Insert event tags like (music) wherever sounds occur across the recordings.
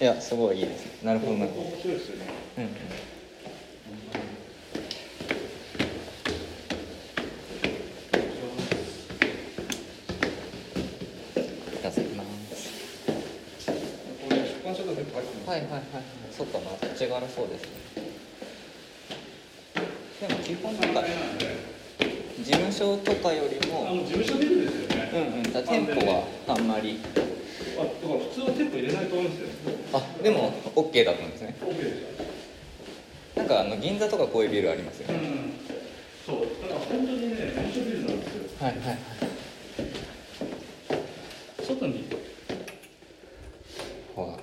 いやすごいいいです。なるほどなるほど。面白いですよねうん。うん。はいはいはいそっかまあ土地柄そうですねでも基本なん。か事務所とかよりももう事務所ビルですよねうん。うん。店舗はあん。まりあだから普通は店舗入れないと思うんですよ。あでも OK だったんですね。OK ですなんかあの銀座とかこういうビルありますよね、うんそうだから本当にね事務所ビルなんですよはいはいはい外にほら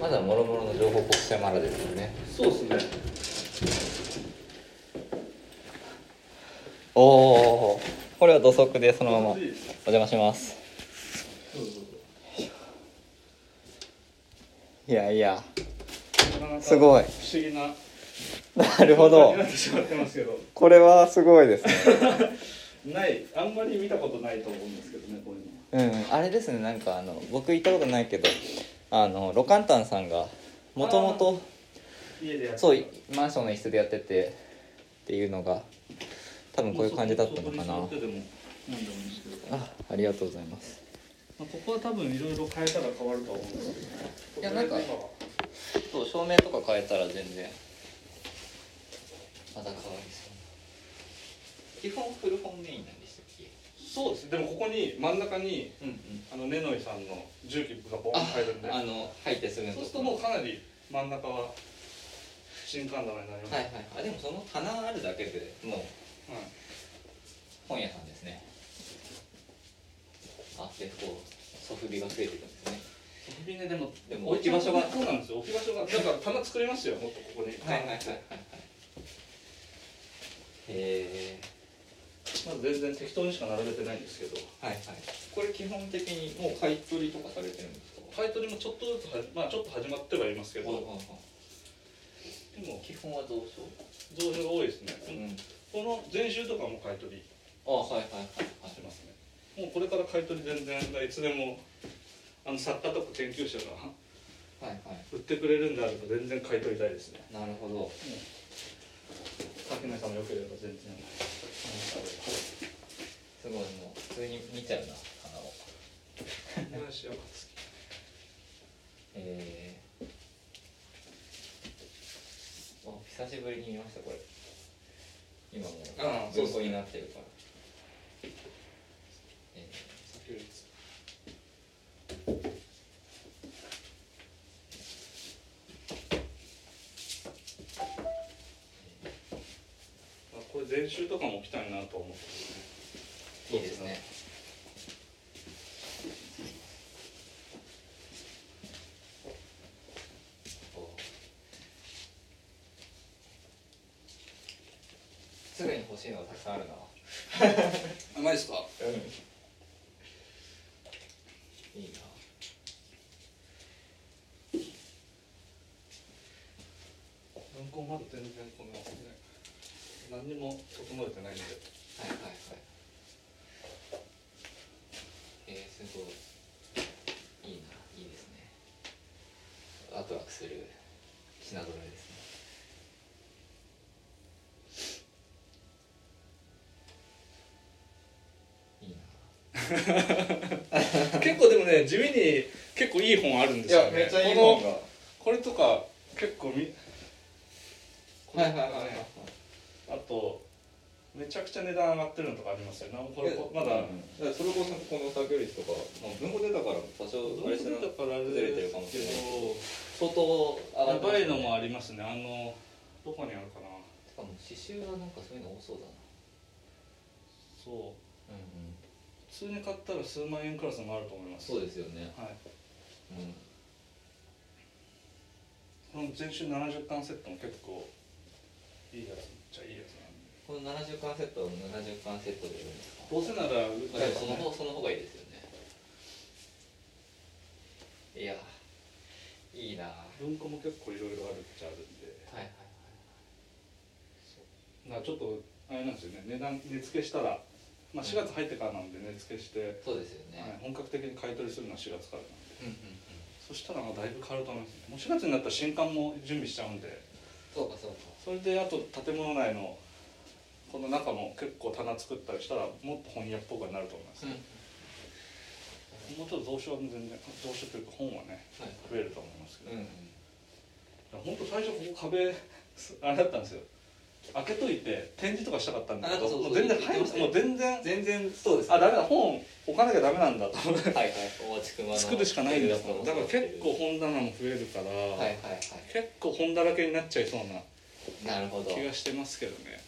まだもろもろの情報国際まだですよねそうですねおおこれは土足でそのままお邪魔します。いやいや。すごい。不思議な。なるほど。これはすごいですね。(laughs) ない。あんまり見たことないと思うんですけどねこういうのうんあれですねなんかあの僕行ったことないけどあのロカンタンさんがもともとそうマンションの一室でやっててっていうのが多分こういう感じだったのかな外に座ってでもなんでもいいんですけどあありがとうございます。まあここは多分いろいろ変えたら変わるとは思うんですけど。ねいやなんかそう照明とか変えたら全然また変わりそう。基本古本メインなんでしたっけ？そうです。でもここに真ん中にうんうん。あのネノイさんの重機がボンと入るんで。あの入ってすぐのそうするともうかなり真ん中は新神棚になります、はいはい。あでもその棚あるだけでもうはい。本屋さんですねあでこうソフビが増えていくんですね。ソフビねでもでも置き場所がそうなんですよ。置き場所がだから棚作りますよもっとここにはいはいはいはい。はいへえまず全然適当にしか並べてないんですけど。はいはい。これ基本的にもう買い取りとかされてるんですか？買い取りもちょっとずつはまあちょっと始まってはいますけど。はいはいでも基本は蔵書増量が多いですね、うん。この全集とかも買い取りあはいはいはいはい。してますねもうこれから買い取り全然いつでもあの作家とか研究者がはいはい。売ってくれるんであれば全然買い取りたいですね。なるほど。竹内さんもよければ全然。すごいもう普通に見ちゃうな花を。(laughs) えー、あ久しぶりに見ましたこれ。今もう文庫になってるからえ先よりまあこれ全集とかも置きたいなと思ってーいいですね。おすぐに欲しいのがたくさんあるなあマジですか？いいな。文庫まだ全然この。ね何にも整えてないんで。はいはいはい。えー、すごい。いいな。いいですね。ワクワクする品揃えですね。いいな。(laughs) 結構でもね地味に結構いい本あるんですよね。このこれとか結構みはいはいはいはい。あとめちゃくちゃ値段上がってるのとかありますよ。ねこれこまだ。うんそれこそこの作業率とか、まあ、文庫出たから多少あれしてなだからあれてるかもしれないけ相当上がどやばいのあもありますね。あのどこにあるかな。しかも刺繍はなんかそういうの多そうだな。そう。うんうん。普通に買ったら数万円クラスもあると思います。そうですよね。はい。うん。この全集70巻セットも結構いいやつじゃいいやつこの70巻セットは70巻セットで売るんですか？どうせなら売っちゃえばそのね方その方がいいですよね。いやいいな。は文庫も結構いろいろあるっちゃあるんで。いはいだからちょっとあれなんですよね。値段値付けしたら。まあ、4月入ってからなんで値付けして。そうですよね、はい、本格的に買い取りするのは4月からなんで、うんうんうん。そしたらまあだいぶ変わると思いますねもう4月になったら新刊も準備しちゃうんで。そうかそうか。それであと建物内のこの中も結構棚作ったりしたらもっと本屋っぽくなると思います、うん。もうちょっと蔵書は全然蔵書というか本はねはい。増えると思いますけど、うん本当最初ここ壁あれだったんですよ。開けといて展示とかしたかったんだけどもう全然言ってましたよもう全然全然そうですあダメだ本置かなきゃダメなんだと思ってはいはい。作るしかないんだだテレビから結構本棚も増えるから、はいはいはい。結構本だらけになっちゃいそうななるほど。気がしてますけどね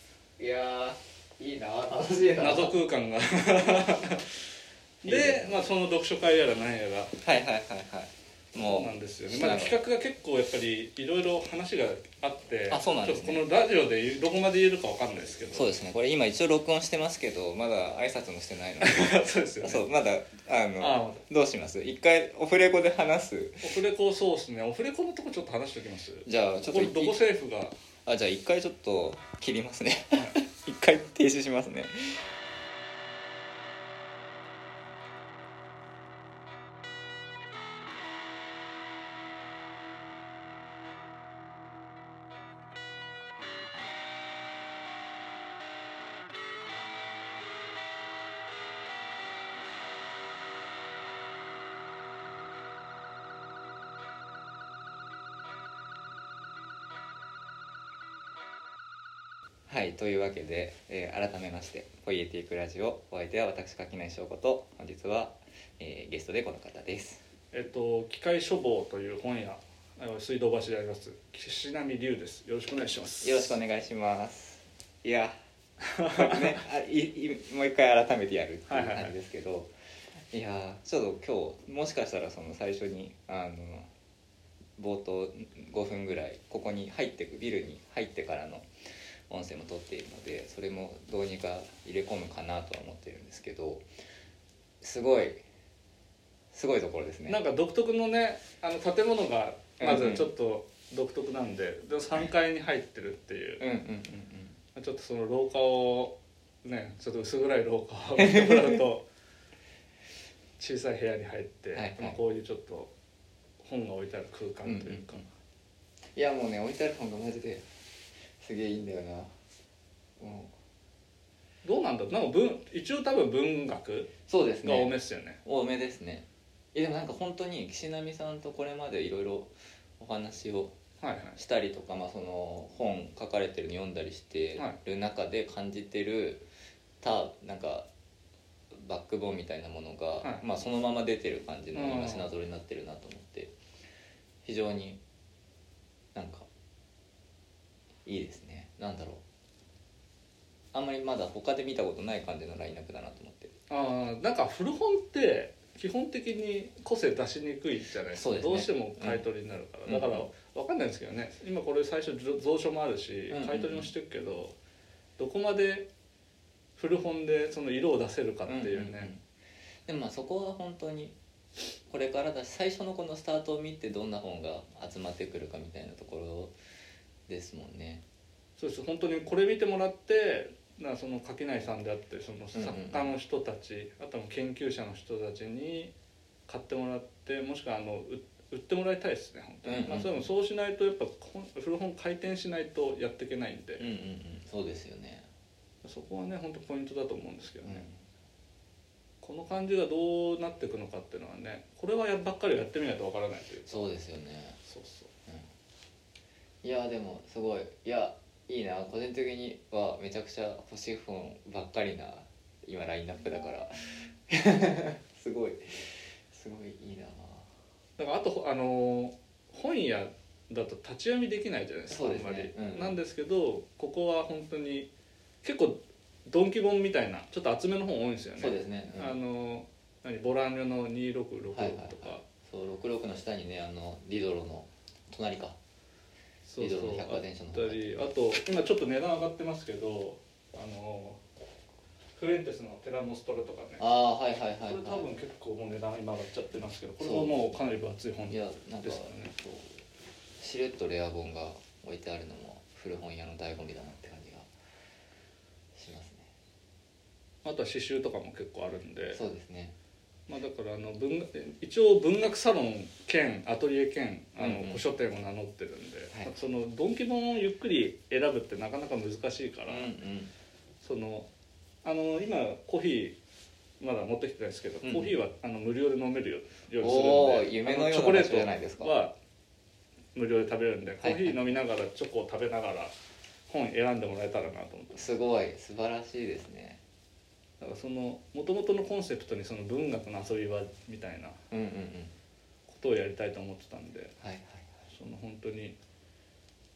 いやーいいな楽しいな。謎空間が。(laughs) で、まあ、その読書会やら何やら。はいはいはいはい。もうなんですよね、まあ、企画が結構やっぱりいろいろ話があってあそうなんですね。このラジオでどこまで言えるかわかんないですけど。そうですね。これ今一応録音してますけどまだ挨拶もしてないので。(laughs) そうですよね。そうまだあのあどうします？一回オフレコで話す？オフレコそうですね。オフレコのとこちょっと話しておきます。じゃあちょっとこれどこセーフがあじゃあ一回ちょっと切りますね。一回停止しますね。というわけで、えー改めまして「ポイエティックラジオ」お相手は私垣内翔子と本日は、えーゲストでこの方です。えっと「機械書房」という本屋水道橋であります岸波龍です。よろしくお願いします。よろしくお願いします。いや (laughs) ねあいいもう一回改めてやるっていう感じですけど、いやちょっと今日もしかしたらその最初にあの冒頭5分ぐらいここに入ってくビルに入ってからの音声も撮っているのでそれもどうにか入れ込むかなとは思ってるんですけどすごいすごいところですね。なんか独特のねあの建物がまずうんうん。ちょっと独特なんで、で3階に入ってるっていう。うんうんうんうん。ちょっとその廊下をねちょっと薄暗い廊下を見てもらうと (laughs) 小さい部屋に入って、はいはい。まあ、こういうちょっと本が置いてある空間というか、うんうん。いやもうね置いてある本がマジですげえいいんだよな。もどうなんだろう？なんか文一応多分文学うそうですが多めねですよね。多めですね。いやでもなんか本当に岸波さんとこれまでいろいろお話をはいはい。したりとか、まあ、その本書かれてるの読んだりしてる中で感じてるたなんかバックボーンみたいなものが、はい。まあ、そのまま出てる感じのうん。今品ぞろえになってるなと思って非常になんかいいですね。なんだろう。あんまりまだ他で見たことない感じのラインナップだなと思って。ああなんか古本って基本的に個性出しにくいじゃないですか。ね。どうしても買い取りになるから、うん。だから分かんないんですけどね。今これ最初蔵蔵書もあるしうんうんうん。買い取りもしてるけど、どこまで古本でその色を出せるかっていうね、んんん。でもまあそこは本当にこれからだし最初のこのスタートを見てどんな本が集まってくるかみたいなところですもんね。そうです。本当にこれ見てもらってなその垣内さんであってその作家の人たち、あとは研究者の人たちに買ってもらってもしくはあのう売ってもらいたいですね本当に、うんうんまあ、それもそうしないとやっぱ本古本回転しないとやっていけないんで、うんうんうん。そうですよね、そこはね本当ポイントだと思うんですけどうん。ね、この感じがどうなっていくのかっていうのはねこれはやばっかりやってみないとわからないというか。そうですよねいやでもすごい。いやいいな。個人的にはめちゃくちゃ欲しい本ばっかりな今ラインナップだから。(laughs) すごい。すごいいいな。だからあとあの本屋だと立ち読みできないじゃないですかね。あんまり、うん。なんですけどここは本当に結構ドンキ本みたいなちょっと厚めの本多いんですよね。そうですね、うん。あの何ボランニョの2666とか、はいはいはい。そう66の下にねあのリドロの隣かそうそうあったりあと今ちょっと値段上がってますけどあのフレンテスのテラノストラとかね。ああはいはいはい、こはい、れ多分結構もう値段今上がっちゃってますけどこれはもうかなり分厚い本ですからね。そう。しれっとレア本が置いてあるのも古本屋の醍醐味だなって感じがしますね。あとは刺繍とかも結構あるんで。そうですねまあ、だからあの文学一応文学サロン兼アトリエ兼あの古書店を名乗ってるんで、はい。そのドンキ本をゆっくり選ぶってなかなか難しいから、うんうん。そのあの今コーヒーまだ持ってきてないですけど、うん。コーヒーはあの無料で飲めるよようにするんおでー夢のようなあチョコレ場所じゃないですか。ートは無料で食べれるんで、はいコーヒー飲みながらチョコを食べながら本選んでもらえたらなと思ってすごい素晴らしいですねだからその元々のコンセプトにその文学の遊び場みたいなうんうんうんことをやりたいと思ってたんでその本当に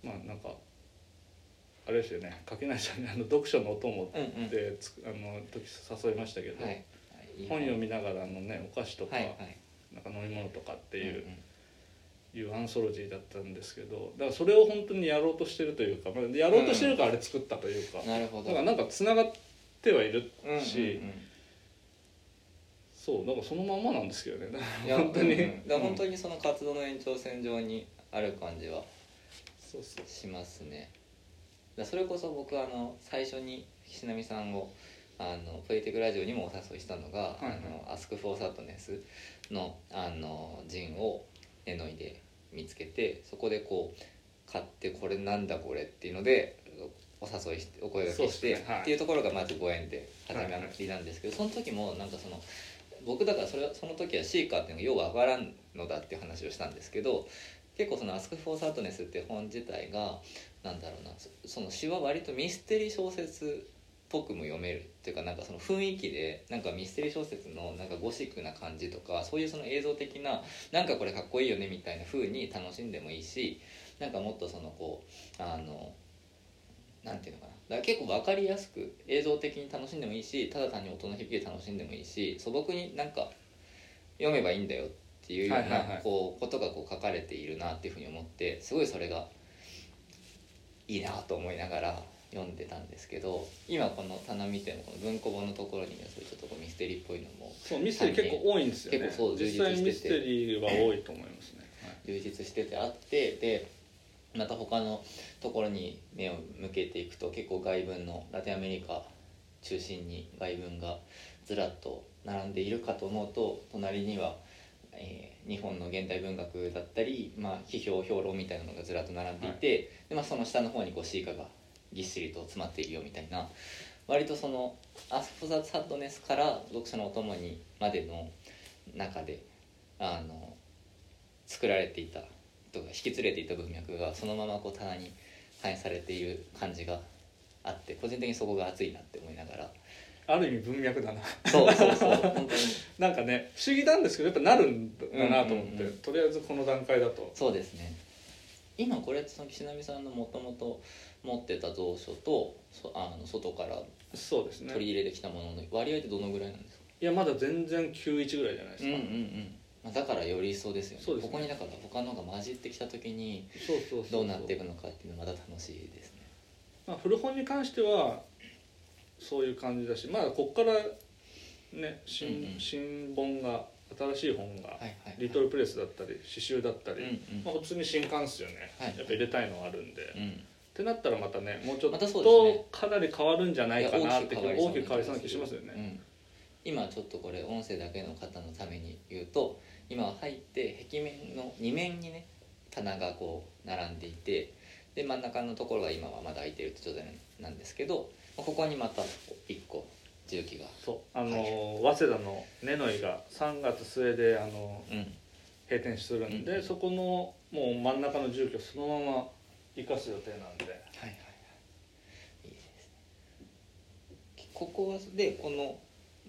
まあなんかあれですよね。垣内さんにあの読書のお供うんうん。でつくあの時誘いましたけど、はい本読みながらのねお菓子とか、はいはい。なんか飲み物とかっていう,、うんうん。いうアンソロジーだったんですけどだからそれを本当にやろうとしてるというか、まあ、やろうとしてるからあれ作ったというか、なるほど。だからなんかつながってはいるしそうだからそのまんまなんですけどね。(laughs) 本当に、うん本当に、にその活動の延長線上にある感じはしますね。だそれこそ僕あの最初に岸波さんをあのポエティックラジオにもお誘いしたのが「いはい。あのアスク・フォー・サットネスの」あのジンをエノイで見つけてそこでこう買ってこれなんだこれっていうのでお誘いしてお声掛けして、ね。はい。っていうところがまずご縁で始まりなんですけど、その時もなんかその僕だからそれはその時はシーカーっていうのがようわからんのだっていう話をしたんですけど結構その「アスク・フォー・サートネス」っていう本自体がなんだろうなそその詩は割とミステリー小説っぽくも読めるっていうかなんかその雰囲気でなんかミステリー小説のなんかゴシックな感じとかそういうその映像的ななんかこれかっこいいよねみたいな風に楽しんでもいいしなんかもっとそのこうあのなんていうのかな。だから結構分かりやすく映像的に楽しんでもいいしただ単に音の響きで楽しんでもいいし素朴になんか読めばいいんだよっていうようないこうことがこう書かれているなっていうふうに思ってすごいそれがいいなと思いながら読んでたんですけど今この棚見てもこの文庫本のところにはそういうちょっとこうミステリーっぽいのもそうミステリー結構多いんですよね。結構そう実際充実してて。ミステリーは多いと思いますね、はい。充実しててあってでまた他のところに目を向けていくと結構外文のラテンアメリカ中心に外文がずらっと並んでいるかと思うと隣には、えー日本の現代文学だったり、まあ、批評評論みたいなのがずらっと並んでいて、でまあ、その下の方にこうシーカがぎっしりと詰まっているよみたいな割とその「アスフォザ・サッドネス」から読書のお供にまでの中であの作られていたとか引き連れていた文脈がそのままこう棚に反映されている感じがあって個人的にそこが熱いなって思いながら。ある意味文脈だな。そうそうそう本当に。(laughs) なんかね不思議なんですけどやっぱなるんだなと思って、うんうんうん。とりあえずこの段階だと。そうですね。今これその岸波さんのもともと持ってた蔵書とそあの外からそうですね。取り入れてきたものの割合ってどのぐらいなんですか？いやまだ全然91ぐらいじゃないですか、うんうんうんまあだからより一層ですよね。そうですね。ここにだから他のが混じってきた時にどうなっていくのかっていうのはまだ楽しいですね。まあ、古本に関してはそういう感じだしまあこっからね新,、うんうん。新本が新しい本が、リトルプレスだったり刺繍だったり、うんうん。まあ、普通に新刊っすよね、はいやっぱ入れたいのはあるんで、っうん。てなったらまたねもうちょっとかなり変わるんじゃないかなって大きく変わりそうな気しますよね、うん、今ちょっとこれ音声だけの方のために言うと今は入って壁面の2面にね棚がこう並んでいてで真ん中のところが今はまだ空いてるって状態なんですけどここにまた1個重機がそうあのー早稲田のネノイが3月末であのーうん。閉店するんで、うんそこのもう真ん中の住居そのまま生かす予定なんで。はいはいはい。いいですね。ここはでこの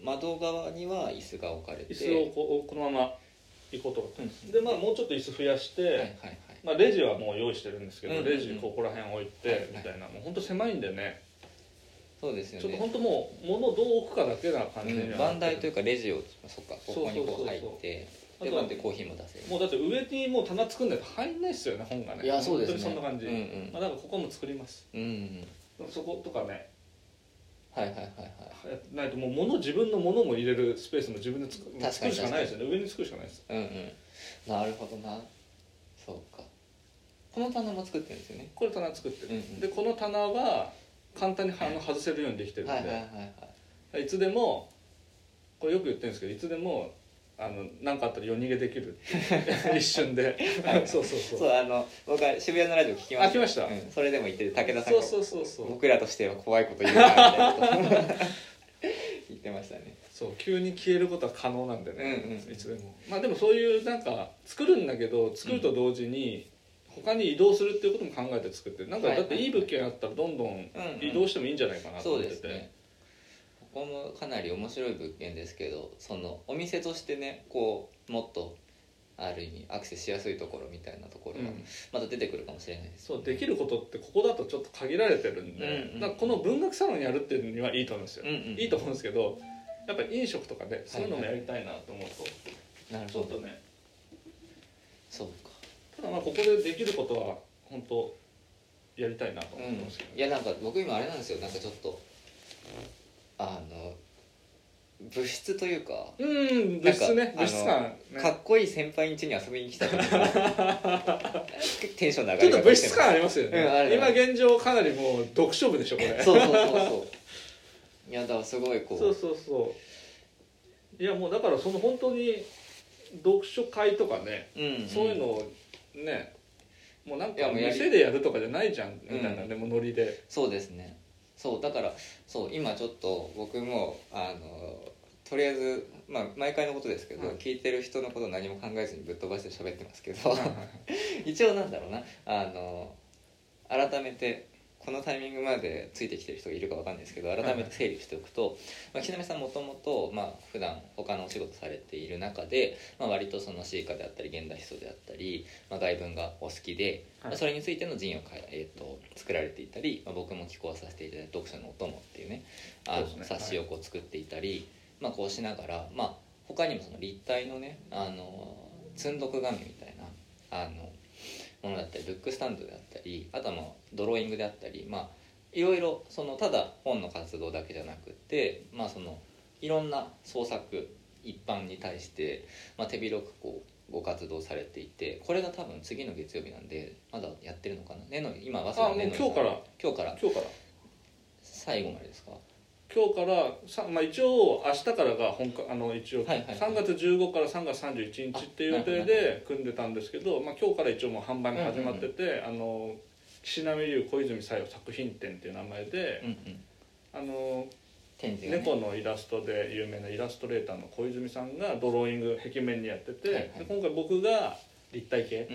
窓側には椅子が置かれて椅子をこうこのまま行こうと。思ってん。でまあもうちょっと椅子増やして、はいはいはい。まあ、レジはもう用意してるんですけど、うんうんうん。レジここら辺置いて、はいはい。みたいな。もう本当狭いんでね。そうですよね。ちょっと本当もう物をどう置くかだけな感じにうん、は番台というかかレジをそっかここにこう入ってあとはでまでコーヒーも出せる。もうだって上にもう棚作んないと入んないっすよね本がね。いやそうですね。本当にそんな感じ、うんうん。まあ、だからここも作ります。うんうん。そことかねはいはいはいはい。ないともう物自分の物も入れるスペースも自分で作作るしかないですよね。上に作るしかないです。うんうん。なるほどな。そうか。この棚も作ってるんですよね。これ棚作ってる、うんうん。でこの棚は簡単にあの外せるようにできてるんで、はいはいはいはい。いつでもこれよく言ってるんですけどいつでもあの何かあったら夜逃げできる一瞬で。(laughs) そうそうそう。そうあの僕は渋谷のラジオ聞きました。あ聞きました？うん、それでも言ってる武田さんがそうそうそうそう。僕らとしては怖いこと言うなみたいなこと (laughs) 言ってましたね。そう急に消えることは可能なんでね、うんうん。いつでも。まあでもそういうなんか作るんだけど作ると同時に他に移動するっていうことも考えて作ってる。なんかはいだってい。い物件あったらどんどんうんうん。移動してもいいんじゃないかなとそう思ってて、ですねここもかなり面白い物件ですけどそのお店としてねこうもっとある意味アクセスしやすいところみたいなところがうん。また出てくるかもしれないです、そうできることってここだとちょっと限られてるんで、うんうんこの文学サロンやるっていうのにはいいと思うんですよ、うんうん。いいと思うんですけどやっぱり飲食とかでそういうのもやりたいなと思うと、なるほど。ちょっとね。そうか。ただまあここでできることは本当やりたいなとうん思ってますけど、いやなんか僕今あれなんですよ。なんかちょっとあの物質というかうん物質ね物質感ね。かっこいい先輩ん家に遊びに来たテンションの上がちょっと物質感ありますよね、うん今現状かなりもう読書部でしょこれ。そうそうそうそう。いやだからすごいこう。そうそうそう。いやもうだからその本当に読書会とかね、うんん。そういうのをねもうなんか店でやるとかじゃないじゃんみたいなうん。ね、もうノリで。そうですねそうだからそう今ちょっと僕もあのとりあえず、まあ、毎回のことですけど、はい。聞いてる人のこと何も考えずにぶっ飛ばして喋ってますけど (laughs) 一応なんだろうなあの改めてこのタイミングまでついてきてる人がいるかわかんないですけど改めて整理しておくと、まあ、岸波さんもともとまあ普段他のお仕事されている中で、まあ、割とそのシーカであったり現代思想であったり、まあ、外文がお好きで、はい。まあそれについての陣をかい、えー、と作られていたり、まあ、僕も寄稿させていただいた「読書のお供」っていうねあのね。冊子をこう作っていたり、まあ、こうしながら、まあ、他にもその立体のねあの積読紙みたいなあのものだったりブックスタンドであったりあとはまあドローイングであったりまあいろいろそのただ本の活動だけじゃなくてまあそのいろんな創作一般に対して、まあ、手広くこうご活動されていてこれが多分次の月曜日なんでまだやってるのかな？ねの今早稲田の今日から。今日から。今日から。最後までですか？今日からさ、まあ、一応明日からが本かあの一応はいはいはい。3月15から3月31日っていう予定で組んでたんですけど、まあ、今日から一応もう販売も始まってて、あの岸波流小泉小夜作品展っていう名前でうん、うん。あのね、猫のイラストで有名なイラストレーターの小泉さんがドローイング壁面にやってて、はいはい。で今回僕が立体系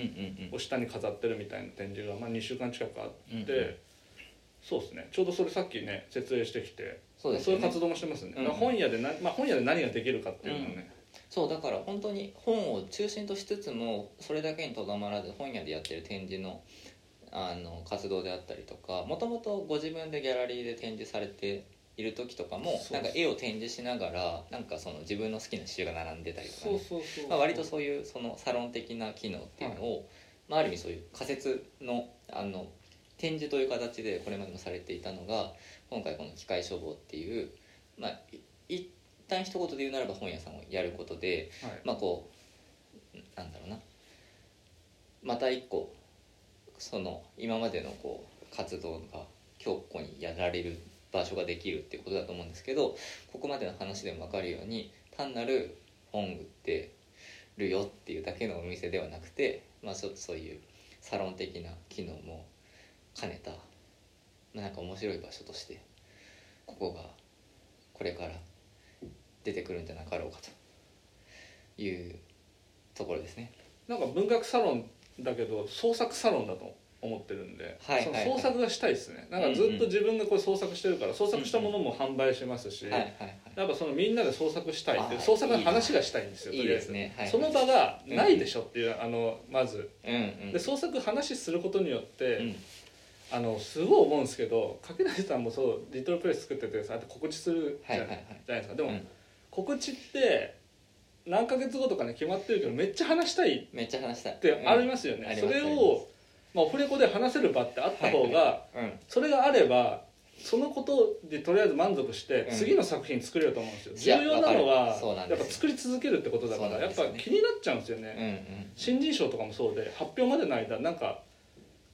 を下に飾ってるみたいな展示が、まあ、2週間近くあって、うんうんそうですね。ちょうどそれさっきね設営してきてそうですよね。いう活動もしてますね、うん。本屋でな、まあ、本屋で何ができるかっていうのをね、そうだから本当に本を中心としつつもそれだけにとどまらず本屋でやってる展示のあの活動であったりとかもともとご自分でギャラリーで展示されている時とかもそうなんか絵を展示しながらなんかその自分の好きな刺繍が並んでたりとかまあ、割とそういうそのサロン的な機能っていうのを、まあ、ある意味そういう仮説のあの展示という形でこれまでもされていたのが今回この機械処方っていう、まあ、い一旦一言で言うならば本屋さんをやることで、はい。まあこうなんだろうな。また一個その今までのこう活動が強固にやられる場所ができるっていうことだと思うんですけどここまでの話でも分かるように単なる本売ってるよっていうだけのお店ではなくて、まあ、ちょっとそういうサロン的な機能も兼ねた、まあ、なんか面白い場所としてここがこれから出てくるんじゃなかろうかというところですね。なんか文学サロンだけど創作サロンだと思ってるんで、はいはいはい。その創作がしたいですね。なんかずっと自分がこれ創作してるから創作したものも販売しますし、はいはいはい。やっぱそのみんなで創作したいってあ創作の話がしたいんですよいいとりあえず。ね。はい、その場がないでしょっていう、あのまず。うんうん。で創作話することによって、うんあのすごい思うんですけど掛内さんもそうリトルプレイス作っててさ告知するじゃ,、ないですか。でも、うん。告知って何ヶ月後とかね決まってるけどめっちゃ話したいっめっちゃ話したい。てありますよね、それありますありを、まあ、オフレコで話せる場ってあった方が、うん。それがあればそのことでとりあえず満足して、うん。次の作品作れると思うんですいやよ重要なのはやっぱ作り続けるってことだからやっぱ気になっちゃうんですよね、うんうん。新人賞とかもそうで発表までの間なんか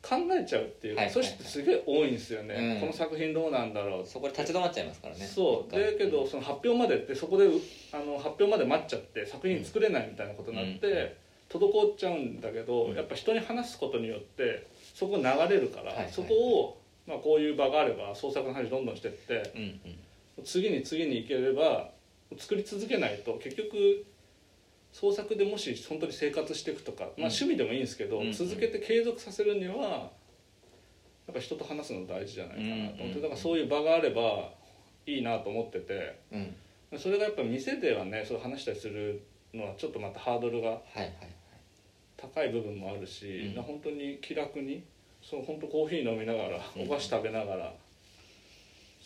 考えちゃうっていうか、はいそうい。う人ってすげえ多いんですよね、うん。この作品どうなんだろうそこで立ち止まっちゃいますからね。そう。だけどその発表までってそこでうあの発表まで待っちゃって作品作れないみたいなことになって、うん。滞っちゃうんだけど、うん。やっぱ人に話すことによってそこが流れるから、はいはい。そこを、まあ、こういう場があれば創作の話どんどんしてってうんうん。次に次に行ければ作り続けないと結局創作でもし本当に生活していくとか、まあ、趣味でもいいんですけど、うん。続けて継続させるにはやっぱ人と話すの大事じゃないかなと思って、うん。だからそういう場があればいいなと思っててうん。それがやっぱ店ではねそう話したりするのはちょっとまたハードルが高い部分もあるし、うん。本当に気楽にそう本当コーヒー飲みながらうん。お菓子食べながら、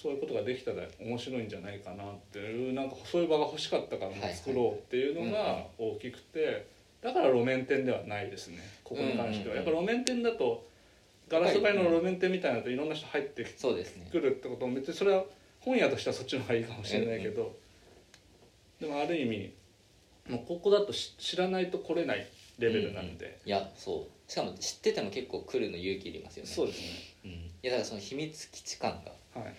そういうことができたら面白いんじゃないかなっていうなんかそういう場が欲しかったから作ろうっていうのが大きくて、だから路面店ではないですねここに関しては、やっぱ路面店だとガラス張りの路面店みたいなのといろんな人入ってくるってことも別にそれは本屋としてはそっちの方がいいかもしれないけど、でもある意味もうここだとし知らないと来れないレベルなんで、いやそう。しかも知ってても結構来るの勇気いりますよね。そうですね。うん、いやだからその秘密基地感が。はい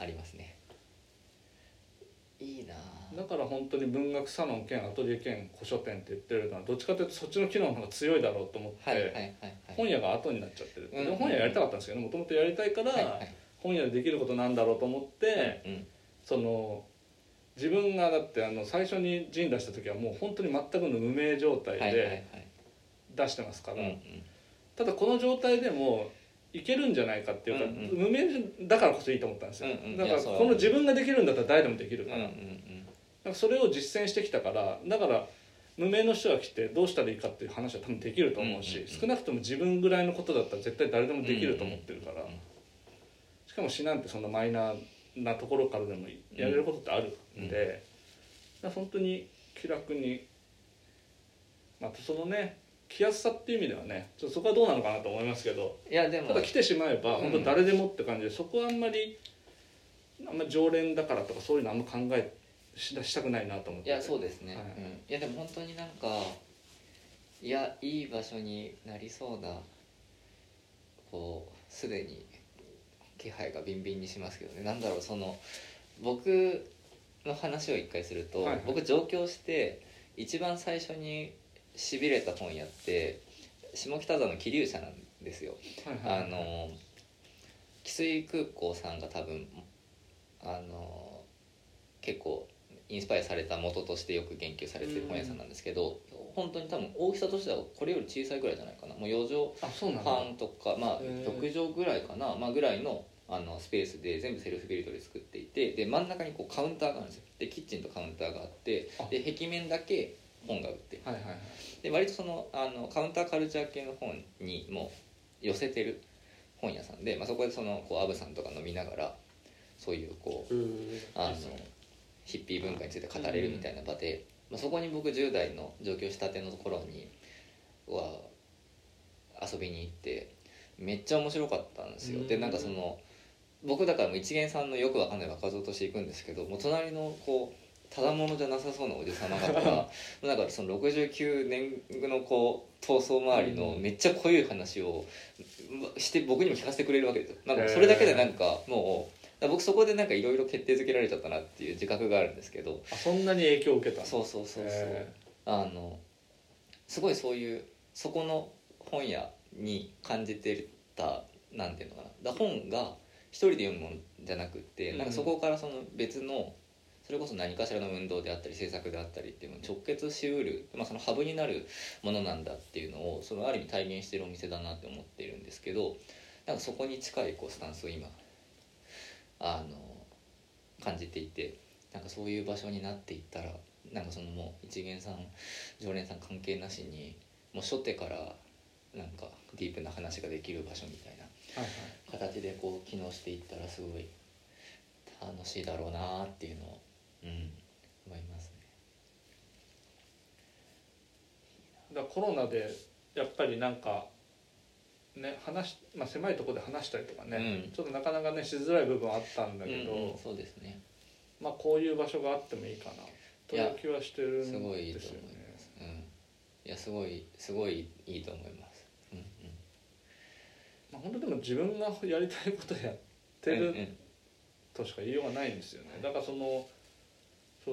ありますね。いいなだから本当に文学サロン兼アトリエ兼古書店って言ってるのはどっちかというとそっちの機能の方が強いだろうと思って、本屋が後になっちゃってる、うんでも本屋やりたかったんですけどもともとやりたいから、本屋でできることなんだろうと思って、うんその自分がだってあの最初に陣出した時はもう本当に全くの無名状態で出してますから、うんうん。ただこの状態でもいけるんじゃないかっていうか、うんうん。無名だからこそいいと思ったんですよ、うんうん。だからこの自分ができるんだったら誰でもできるうんうんから,、だからそれを実践してきたからだから無名の人が来てどうしたらいいかっていう話は多分できると思うし、うんうんうん。少なくとも自分ぐらいのことだったら絶対誰でもできると思ってるから、うんうんしかも詩なんてそんなマイナーなところからでもやれることってあるんで、うんだから本当に気楽にまたそのね来やすさっていう意味ではねちょっとそこはどうなのかなと思いますけどいやでもただ来てしまえばうん。本当誰でもって感じでそこはあんまりあんまり常連だからとかそういうのあんま考えししたくないなと思って。いやそうですね、はい。うん、いやでも本当になんかいやいい場所になりそうなこうすでに気配がビンビンにしますけどね。なんだろうその僕の話を一回すると、はいはい。僕上京して一番最初にしびれた本屋って下北沢の桐生社なんですよ。あの汽水空港さんが多分あの結構インスパイアされた元としてよく言及されてる本屋さんなんですけど、本当に多分大きさとしてはこれより小さいぐらいじゃないかな。もう4畳半とかまあへー。6畳ぐらいかな、まあ、ぐらいのあのスペースで全部セルフビルドで作っていてで真ん中にこうカウンターがあるんですよ。でキッチンとカウンターがあってあ。で壁面だけ本が売ってはいはいはい。で割とそのあのカウンターカルチャー系の本にも寄せてる本屋さんで、まあ、そこでそのこうアブさんとか飲みながらそういうこうあのヒッピー文化について語れるみたいな場で、まあ、そこに僕10代の上京したての頃には遊びに行ってめっちゃ面白かったんですよ。でなんかその僕だからもう一元さんのよくわかんない若造として行くんですけどもう隣のこうただものじゃなさそうなおじ様方がもう (laughs) なんかその69年のこう闘争周りのめっちゃ濃い話をして僕にも聞かせてくれるわけですよ。なんかそれだけでなんかもう僕そこでなんかいろいろ決定づけられちゃったなっていう自覚があるんですけど。あそんなに影響を受けたの？そうそうそうそう。へあのすごいそういうそこの本屋に感じてたなんていうのかな。だ本が一人で読むものじゃなくって、うん。なんかそこからその別のそれこそ何かしらの運動であったり制作であったりっていうのに直結しうる、まあ、そのハブになるものなんだっていうのをそのある意味体現してるお店だなって思っているんですけどなんかそこに近いこうスタンスを今あの感じていてなんかそういう場所になっていったらなんかそのもう一元さん常連さん関係なしにもう初手からなんかディープな話ができる場所みたいな形でこう機能していったらすごい楽しいだろうなっていうのを、うん、思いますね。だからコロナでやっぱりなん。かね話、まあ、狭いところで話したりとかね、うん。ちょっとなかなかねしづらい部分はあったん。だけど、うん。うん。そうですねまあこういう場所があってもいいかなという気はしてるん。ですよねごいいいと思います。うん、いやすごいすごいいいと思います。うん。うん、まあ、本当でも自分がやりたいことやってるうん。うん。としか言いようがないん。ですよねだからその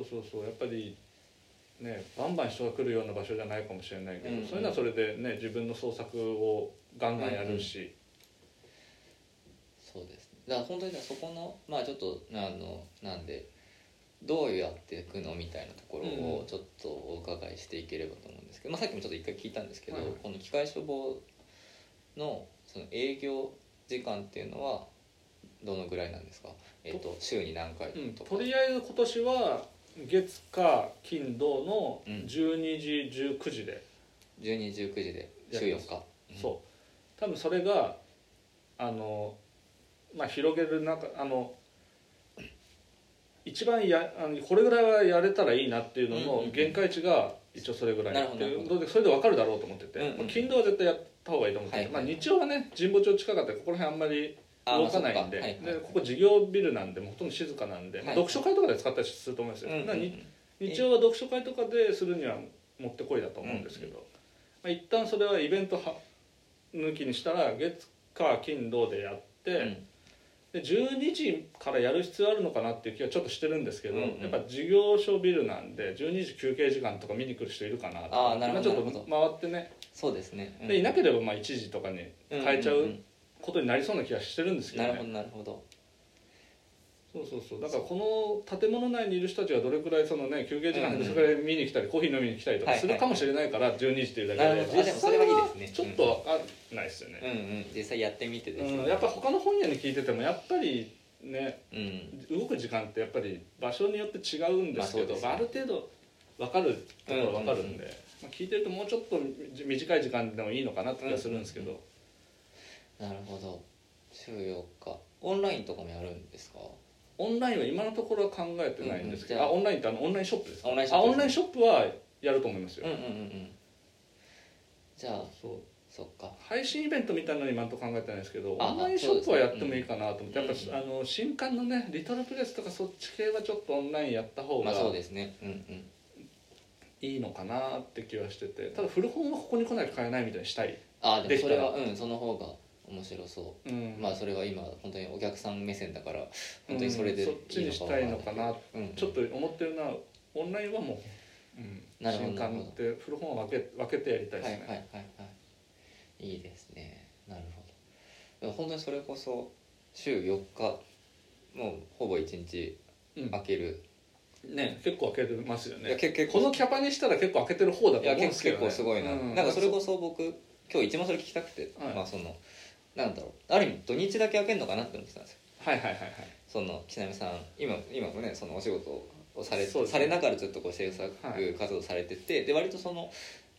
そうそうそう。やっぱりねバンバン人が来るような場所じゃないかもしれないけど、うんうん。そういうのはそれでね自分の創作をガンガンやるし、そうですね。だから本当にねそこのまあちょっとあのなんでどうやっていくのみたいなところうんをちょっとお伺いしていければと思うんですけど、まあ、さっきもちょっと一回聞いたんですけど、はい。はいこの機械処方のその営業時間っていうのはどのぐらいなんですか、えっと週に何回うん。とりあえず今年は月火金土のうん12時19時で、1219時で週4日。そう。多分それがあのまあ広げる中あの一番やあのこれぐらいはやれたらいいなっていうのうんうんうん。の限界値が一応それぐらい。なるほどっていうなるでそれで分かるだろうと思ってて、うんうんまあ金土は絶対やった方がいいと思ってて、はいはいまあ、日曜はね神保町近かったらここら辺あんまりあ動かないんで,、でここ事業ビルなんでほとんど静かなんで、読書会とかで使ったりすると思うんですよ、日曜は読書会とかでするにはもってこいだと思うんですけど、まあ、一旦それはイベントは抜きにしたら月火金土でやって、うん。で12時からやる必要あるのかなっていう気はちょっとしてるんですけど、やっぱ事業所ビルなんで12時休憩時間とか見に来る人いるかなとあーなるほどまちょっと回ってね。そうですね、うん。でいなければまあ1時とかに変えちゃんうんことになりそうな気がしてるんですけどね、なるほどなるほど。そうそうそう。だからこの建物内にいる人たちがどれくらいそのね休憩時間うんうんでそれくらい見に来たりコーヒー飲みに来たりとかはいするかもしれないから12時っていうだけなでるほど。あでもそれはいいですね。ちょっと分かんないですよね、うんうん。実際やってみてですね、うん、やっぱ他の本屋に聞いててもやっぱりねうん。動く時間ってやっぱり場所によって違うんですけど、まあね。ある程度分かるところは分かるんで、まあ、聞いてるともうちょっと短い時間でもいいのかなって気がするんですけど、なるほど。週4日オンラインとかもやるんですか？オンラインは今のところは考えてないんですけど、うんうん。ああオンラインってあのオンラインショップですか？オンラインショップですね。あオンラインショップはやると思いますよ、うんうんうんうん。じゃあそう。そっか。配信イベントみたいなの今のとこ考えてないですけどあオンラインショップはやってもいいかなと思って、うんやっぱ、あの新刊のねリトルプレスとかそっち系はちょっとオンラインやった方がまあそうですね。うんうん。いいのかなって気はしててただ古本はここに来ないと買えないみたいにしたい、あでもそれはでうんその方が面白そう。うん。まあそれは今本当にお客さん目線だから本当にそれでいいうんそっちにしたいのかな。うん。うんちょっと思ってるのはオンラインはもう、うん、なるほど新刊って古本は分け分けてやりたいですね、はいはいはい。はいいいですね。なるほど。本当にそれこそ週4日もうほぼ1日うん。空ける、ね結構開けてますよね。け結構。このキャパにしたら結構開けてる方だいやと思うんで結すけど、ね、結構すごいな、うん。なんかそれこそ僕今日一番それ聞きたくて、はい。まあそのなんだろう。ある意味土日だけ開けるのかなって思ってたんですよ。はいはいはいはい。その木南さん今今もねそのお仕事をされ,、ね。されながらずっとこう制作はい活動されてて、で割とその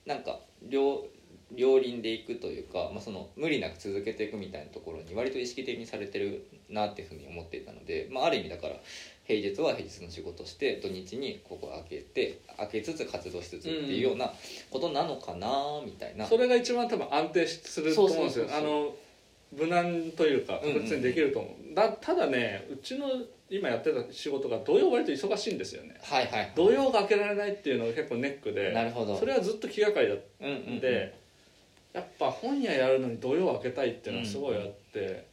なんか両両輪でいくというか、まあ、その無理なく続けていくみたいなところに割と意識的にされてるなっていうふうに思っていたので、まあ、ある意味だから平日は平日の仕事して土日にここ開けて開けつつ活動しつつっていうようなことなのかなみたいな、それが一番多分安定すると思うんですよ。あの無難というか確実にできると思う、だただねうちの今やってた仕事が土曜割と忙しいんですよね。はいはいはい。土曜が開けられないっていうのが結構ネックでなるほど。それはずっと気がかりだっうんうんうんたん。で、やっぱ本屋やるのに土曜開けたいっていうのはすごいあって。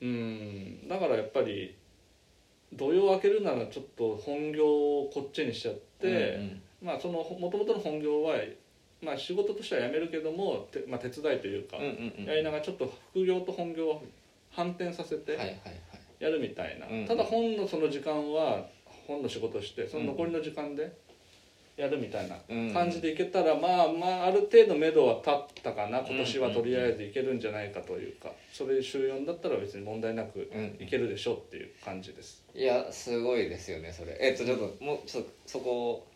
うん。だからやっぱり土曜開けるならちょっと本業をこっちにしちゃって、うんうん。まあそのもともとの本業は、まあ、仕事としては辞めるけども、てまあ、手伝いというか、うんうんうん。やりながらちょっと副業と本業を反転させてはいはいはい。やるみたいな、うんただ本のその時間は本の仕事をしてその残りの時間でやるみたいなうん。感じでいけたら、まあまあある程度目処は立ったかな。今年はとりあえずいけるんじゃないかというか。それ週4だったら別に問題なくうん。いけるでしょうっていう感じです。いやすごいですよねそれ。えっとちょっともうちょっとそこ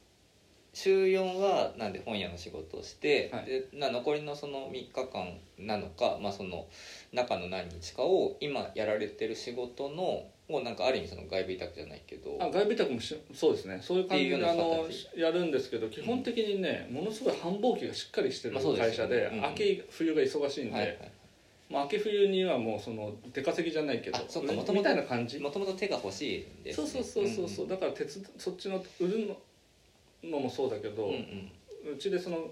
週4はなんで本屋の仕事をして、はい。でな残りのその3日間なのか、まあ、その中の何日かを今やられてる仕事のをなんかある意味その外部委託じゃないけどあ外部委託もしそうですね。そういう感じであの形やるんですけど基本的にね、ものすごい繁忙期がしっかりしてるまあそうです会社で,、よねうん。秋冬が忙しいんで、はいはい。まあ、秋冬にはもうその出稼ぎじゃないけどみたいな感じ。もともと手が欲しいです、そうそうそうそうそう、だから手伝そっちの売るののもそうだけど、うちでその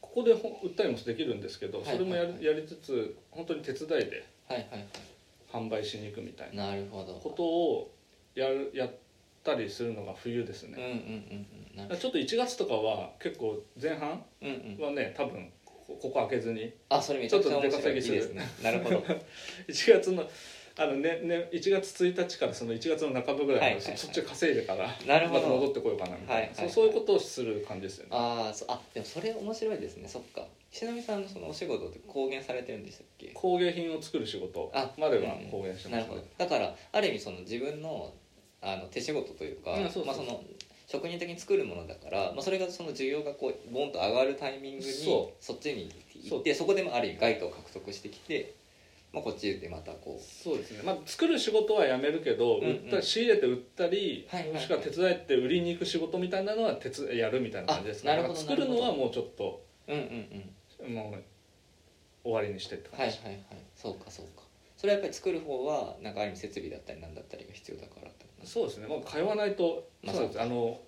ここでほ売ったりもできるんですけど、それもやるやりつつ本当に手伝いで販売しに行くみたいなことをやるやったりするのが冬ですね、ちょっと1月とかは結構前半はね多分こここ開けずにあそれめちゃくちゃ面白い。ちょっと出稼ぎする。いいですね。なるほど。(laughs) 1月のあのねね1月1日からその1月の半ばぐらいまで、そそっち稼いでからなるほど。また戻ってこようかなみたいな、そうそういうことをする感じですよね。あーそあでもそれ面白いですね。そっか。石波さんのそのお仕事って公言されてるんでしたっけ？工芸品を作る仕事。あまでは公言してまなるほすだからある意味その自分のあの手仕事というか、まあ、その職人的に作るものだから、まあ、それがその需要がこうボンと上がるタイミングにそそっちに行ってそこでもある意味外貨を獲得してきて、まあ、こっちでまたこう。そうですね、まあ、作る仕事はやめるけど、うんうん。売った仕入れて売ったり、はいはいはい。もしくは手伝って売りに行く仕事みたいなのは手伝やるみたいな感じですからあなるほど作るのはもうちょっとうんうんうん。もう終わりにしてって感じ、はいはいはい。そうかそうか。それはやっぱり作る方はなんかある意味設備だったりなんだったりが必要だからそうですねもう通わないと、まあそうですあの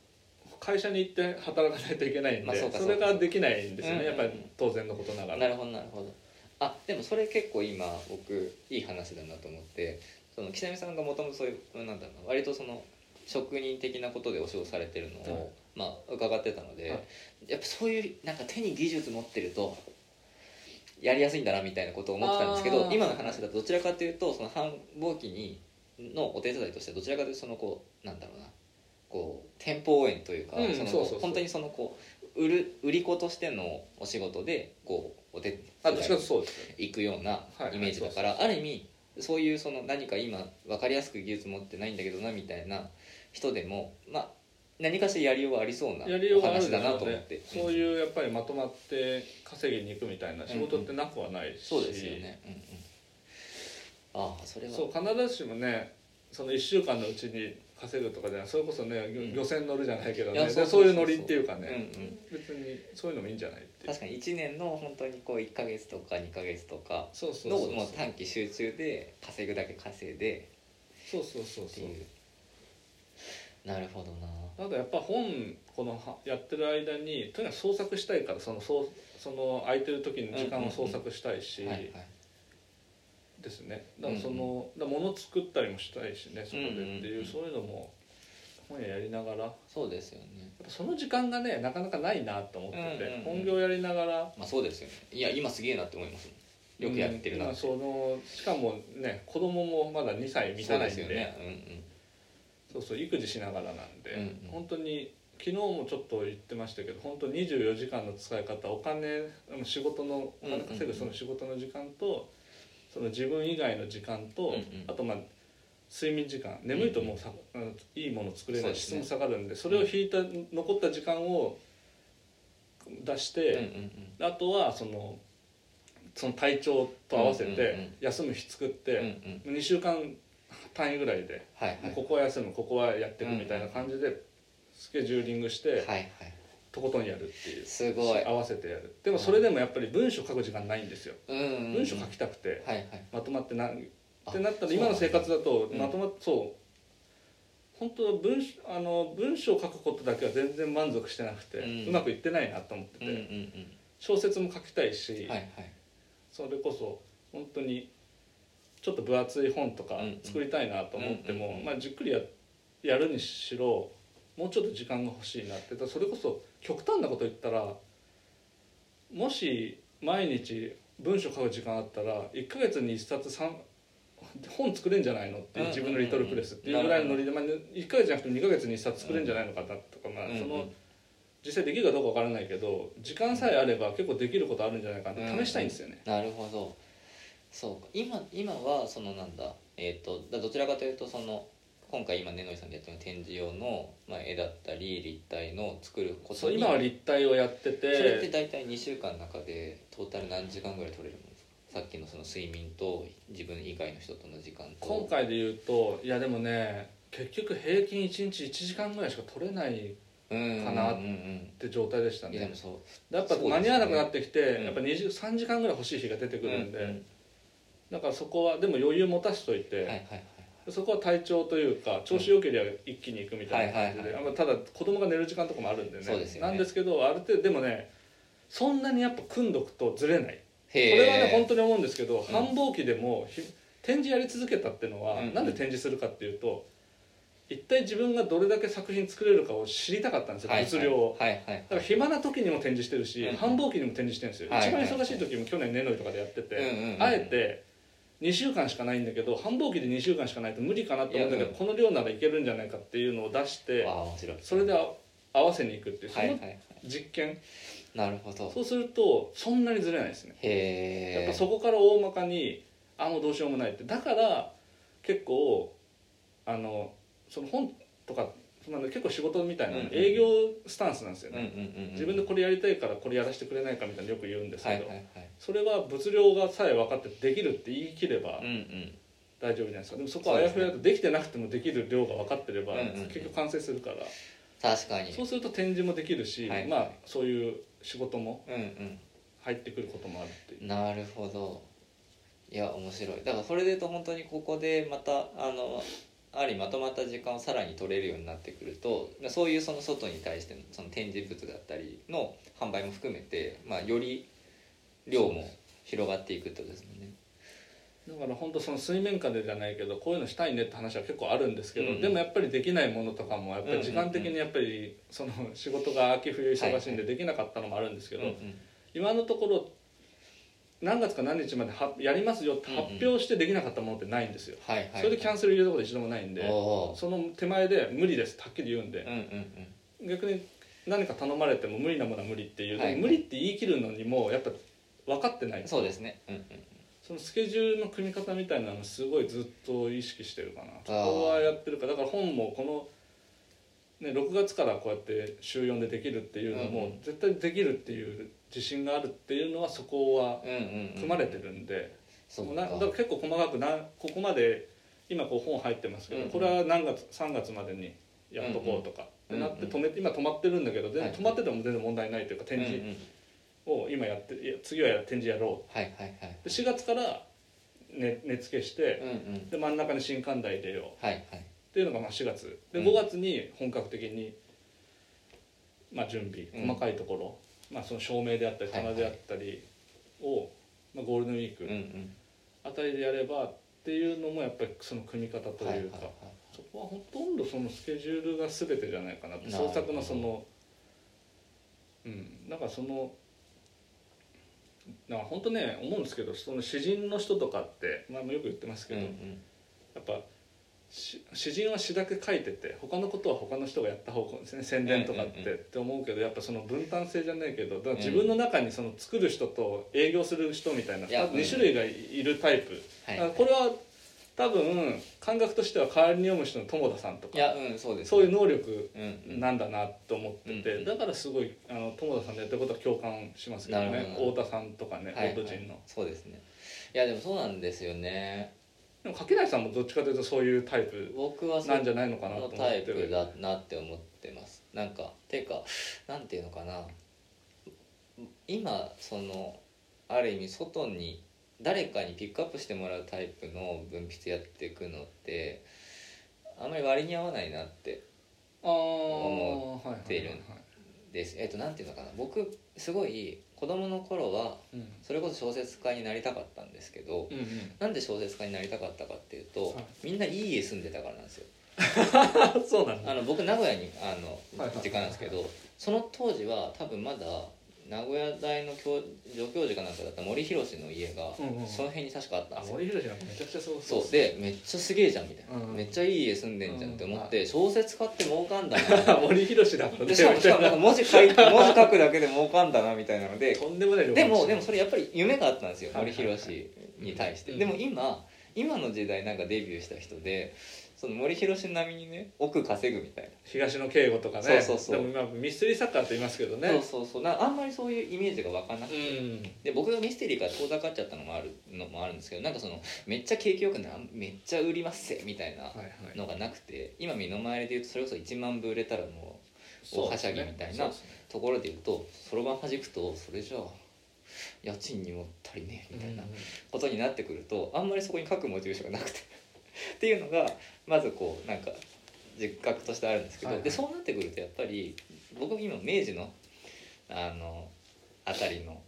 会社に行って働かないといけないんで、まあそそれができないんですよね、うんうんうん。やっぱり当然のことながら。なるほどなるほどあでもそれ結構今僕いい話だなと思ってその岸波さんがもともとそういうなんだろうな割とその職人的なことでお仕事されてるのを、はい。まあ伺ってたので、はい。やっぱそういうなんか手に技術持ってるとやりやすいんだなみたいなことを思ってたんですけど今の話だとどちらかというとその繁忙期にのお手伝いとしてどちらかというとそのこうなんだろうなこう店舗応援というか、うんその本当にそのこう売る売り子としてのお仕事でこうお手すね。行くようなはいイメージだから、ある意味そういうその何か今分かりやすく技術持ってないんだけどなみたいな人でもまあ何かしらやりようはありそうなお話だなと思って、そういうやっぱりまとまって稼ぎに行くみたいな仕事ってなくはないし、そうですよね、うんうん、ああそれは。そう必ずしもねその1週間のうちに稼ぐとかじゃないそれこそねん。漁漁船乗るじゃないけどねでそういうノリっていうかね、うんうん。別にそういうのもいいんじゃないって確かに1年の本当にこう1か月とか2か月とかのもう短期集中で稼ぐだけ稼いで。そうそうそうそう。なるほどな。あとやっぱ本このはやってる間にとにかく創作したいからそのそうその空いてる時の時間を創作したいし、はいはいですね。だからその、だから物作ったりもしたいしねそこでっていう,、うんうんうん。そういうのも本屋やりながら。やっそうですよね。ぱその時間がねなかなかないなと思ってて、うんうんうん。本業やりながら。まあそうですよね。いや今すげえなって思いますよくやってるな。って、うん。今そのしかもね子供もまだ2歳満たないんで。そうですよね。そうそう育児しながらなんで、うんうん。本当に昨日もちょっと言ってましたけど本当24時間の使い方お金仕事のお金稼ぐその仕事の時間と、その自分以外の時間と、うんうん。あとまあ睡眠時間。眠いともうさ、あのいいもの作れない質も下がるんでそれを引いた残った時間を出して、うんうんうん。あとはそのその体調と合わせうんうんうんて休む日作って、うんうん。2週間単位ぐらいで、はいはい。ここは休むここはやっていくみたいな感じでスケジューリングして、はいはいとことんやるっていう。すごい。合わせてやる。でもそれでもやっぱり文章書く時間ないんですよ、うんうんうん。文章書きたくて、はいはい。まとまってなっあてなったら今の生活だとうんまとまって、そう。本当文章あの文章を書くことだけは全然満足してなくて、ううんまくいってないなと思ってて、うんうん小説も書きたいし、うんはいはい。それこそ本当にちょっと分厚い本とかうんうん。作りたいなと思っても、うんうんうん。まあ、じっくりややるにしろもうちょっと時間が欲しいなって。それこそ極端なこと言ったらもし毎日文章書く時間あったら1ヶ月に1冊3本作れんじゃないのっていう自分のリトルプレスっていうぐらいのノリで、まあ、1ヶ月じゃなくて2ヶ月に1冊作れんじゃないのかなとか、まあうん。うんその実際できるかどうかわからないけど時間さえあれば結構できることあるんじゃないかなって試したいんですよね。なるほど。そうか。今今はそのなんだえっ、とだどちらかというとその今回今ねのりさんでやってる展示用の、まあ、絵だったり立体の作ることに今は立体をやっててそれって大体2週間の中でトータル何時間ぐらい取れるものですか？さっきのその睡眠と自分以外の人との時間と。今回で言うといやでもね結局平均1日1時間ぐらいしか取れないうんかなって状態でしたね。でもそうやっぱ間に合わなくなってきて、うん。やっぱ23時間ぐらい欲しい日が出てくるんで、うんうんだからそこはでも余裕持たしといて、はいはいはいそこは体調というか調子良ければ一気に行くみたいな。感じで、ただ子供が寝る時間とかもあるんでね。ね。なんですけどある程度でもねそんなにやっぱ組んどくとずれない。これはね本当に思うんですけど、ん。繁忙期でもひ展示やり続けたっていうのは、うん。うんなんで展示するかっていうと一体自分がどれだけ作品作れるかを知りたかったんですよ、はい物量を。はいはい。だから暇な時にも展示してるし、繁忙期にも展示してるんですよ、はいはい一番忙しい時も去年年のりとかでやってて、うんうんうん。あえて2週間しかないんだけど繁忙期で2週間しかないと無理かなと思うんだけど、うん。この量ならいけるんじゃないかっていうのを出してそれであ合わせにいくっていうその実験、なるほど。そうするとそんなにずれないですね。へえやっぱそこから大まかにあもうどうしようもないって。だから結構あのその本とかなの結構仕事みたいな営業スタンスなんですよね、自分でこれやりたいからこれやらせてくれないかみたいなのよく言うんですけど、それは物量がさえ分かってできるって言い切れば大丈夫じゃないですか。でもそこはあやふやだとできてなくてもできる量が分かってれば結局完成するから。確かに。そうすると展示もできるしはい。まあそういう仕事も入ってくることもあるっていう。なるほど。いや面白い。だからそれで言うと本当にここでまたあのありまとまった時間をさらに取れるようになってくるとそういうその外に対してのその展示物だったりの販売も含めて、まあ、より量も広がっていくってことですもんね。だから本当その水面下でじゃないけどこういうのしたいねって話は結構あるんですけど、うんでもやっぱりできないものとかもやっぱり時間的にやっぱりその仕事が秋冬忙しいんでできなかったのもあるんですけど、うんうん今のところ何月か何日まではやりますよって発表してできなかったものってないんですよ、はいはいそれでキャンセル入れたこと一度もないんでおー。その手前で無理ですってはっきり言うんでうんうんうん。逆に何か頼まれても無理なものは無理っていう、はいでも無理って言い切るのにもやっぱ分かってない。そうですね。うんうんそのスケジュールの組み方みたいなのすごいずっと意識してるかな。そこはやってるかだから本もこの、ね、6月からこうやって週4でできるっていうのも、うんうん。絶対できるっていう自信があるっていうのはそこは組まれてるんで、だから結構細かくなここまで今こう本入ってますけど、うんうん。これは何月3月までにやっとこうとか、うんうん。ってなって止めて今止まってるんだけど全然はい。止まってても全然問題ないというか展示を今やっていや次は展示やろう。はいはいはい。で4月から値値付けして、うんうん。で真ん中に新刊台入れよう。はいはい。っていうのがまあ4月。でうん。5月に本格的に、まあ、準備うん細かいところ、まあ、その照明であったり棚であったりを、まあ、ゴールデンウィークあたりでやればっていうのもやっぱりその組み方というか、そこはほとんどそのスケジュールが全てじゃないかなとなるほど。創作のそのうんだからそのだから本当ね思うんですけどその詩人の人とかって、まあ、よく言ってますけど、やっぱし詩人は詩だけ書いてて他のことは他の人がやった方向ですね宣伝とかって、うんうんうん。って思うけどやっぱその分担性じゃないけどだから自分の中にその作る人と営業する人みたいないや2種類がいるタイプ、これは多分感覚としては代わりに読む人の友田さんとかいやうんそうですそういう能力うんうんなんだなと思ってて、うんうんだからすごいあの友田さんのやってることは共感しますけどね。太田さんとかねはいオート人の、そうですね。いやでもそうなんですよねでも柿内さんもどっちかというとそういうタイプ僕はそなんじゃないのかなとの思ってタイプだな。って思ってます。なんかていうかなんていうのかな。今そのある意味外に誰かにピックアップしてもらうタイプの分泌やっていくのってあんまり割に合わないなって思っているです。えっ、となんていうのかな。僕すごい子供の頃はうん。それこそ小説家になりたかったんですけどうんうん。なんで小説家になりたかったかっていうと、はい。みんないい家住んでたからなんですよ。(laughs) そうなんだ。あの僕名古屋にあのはいはい。実家なんですけどその当時は多分まだ名古屋大の教助教授かなんかだった森博の家がうんうんその辺に確かあったんあですよ、森博なんかめちゃくちゃそうそう。でめっちゃすげえじゃんみたいな、うんめっちゃいい家住んでんじゃんって思って、小説家って儲かんだな (laughs) 森博だからしかもしかも文字書い文字書くだけで儲かんだなみたいなのでとんでもない量でもでもそれやっぱり夢があったんですよ森はいはいはい。博に対して、うんでも今今の時代なんかデビューした人でその森博並みにね億稼ぐみたいな。東野圭吾とかね。そうそうそう。でも今ミステリー作家って言いますけどね。そうそうそう。なあんまりそういうイメージが湧かなくうて、ん。で僕がミステリーから遠ざかっちゃったのもあるのもあるんですけどなんかそのめっちゃ景気よくなめっちゃ売りますせみたいなはいはい。のがなくて今身の回りで言うとそれこそ1万部売れたらもう大はしゃぎみたいなところで言うとそろばん弾くとそれじゃあ家賃にも足りねえみたいなことになってくるとあんまりそこに書くモチベーションがなくてっていうのがまずこうなんか実覚としてあるんですけど、はいはいでそうなってくるとやっぱり僕今明治のあのあたりの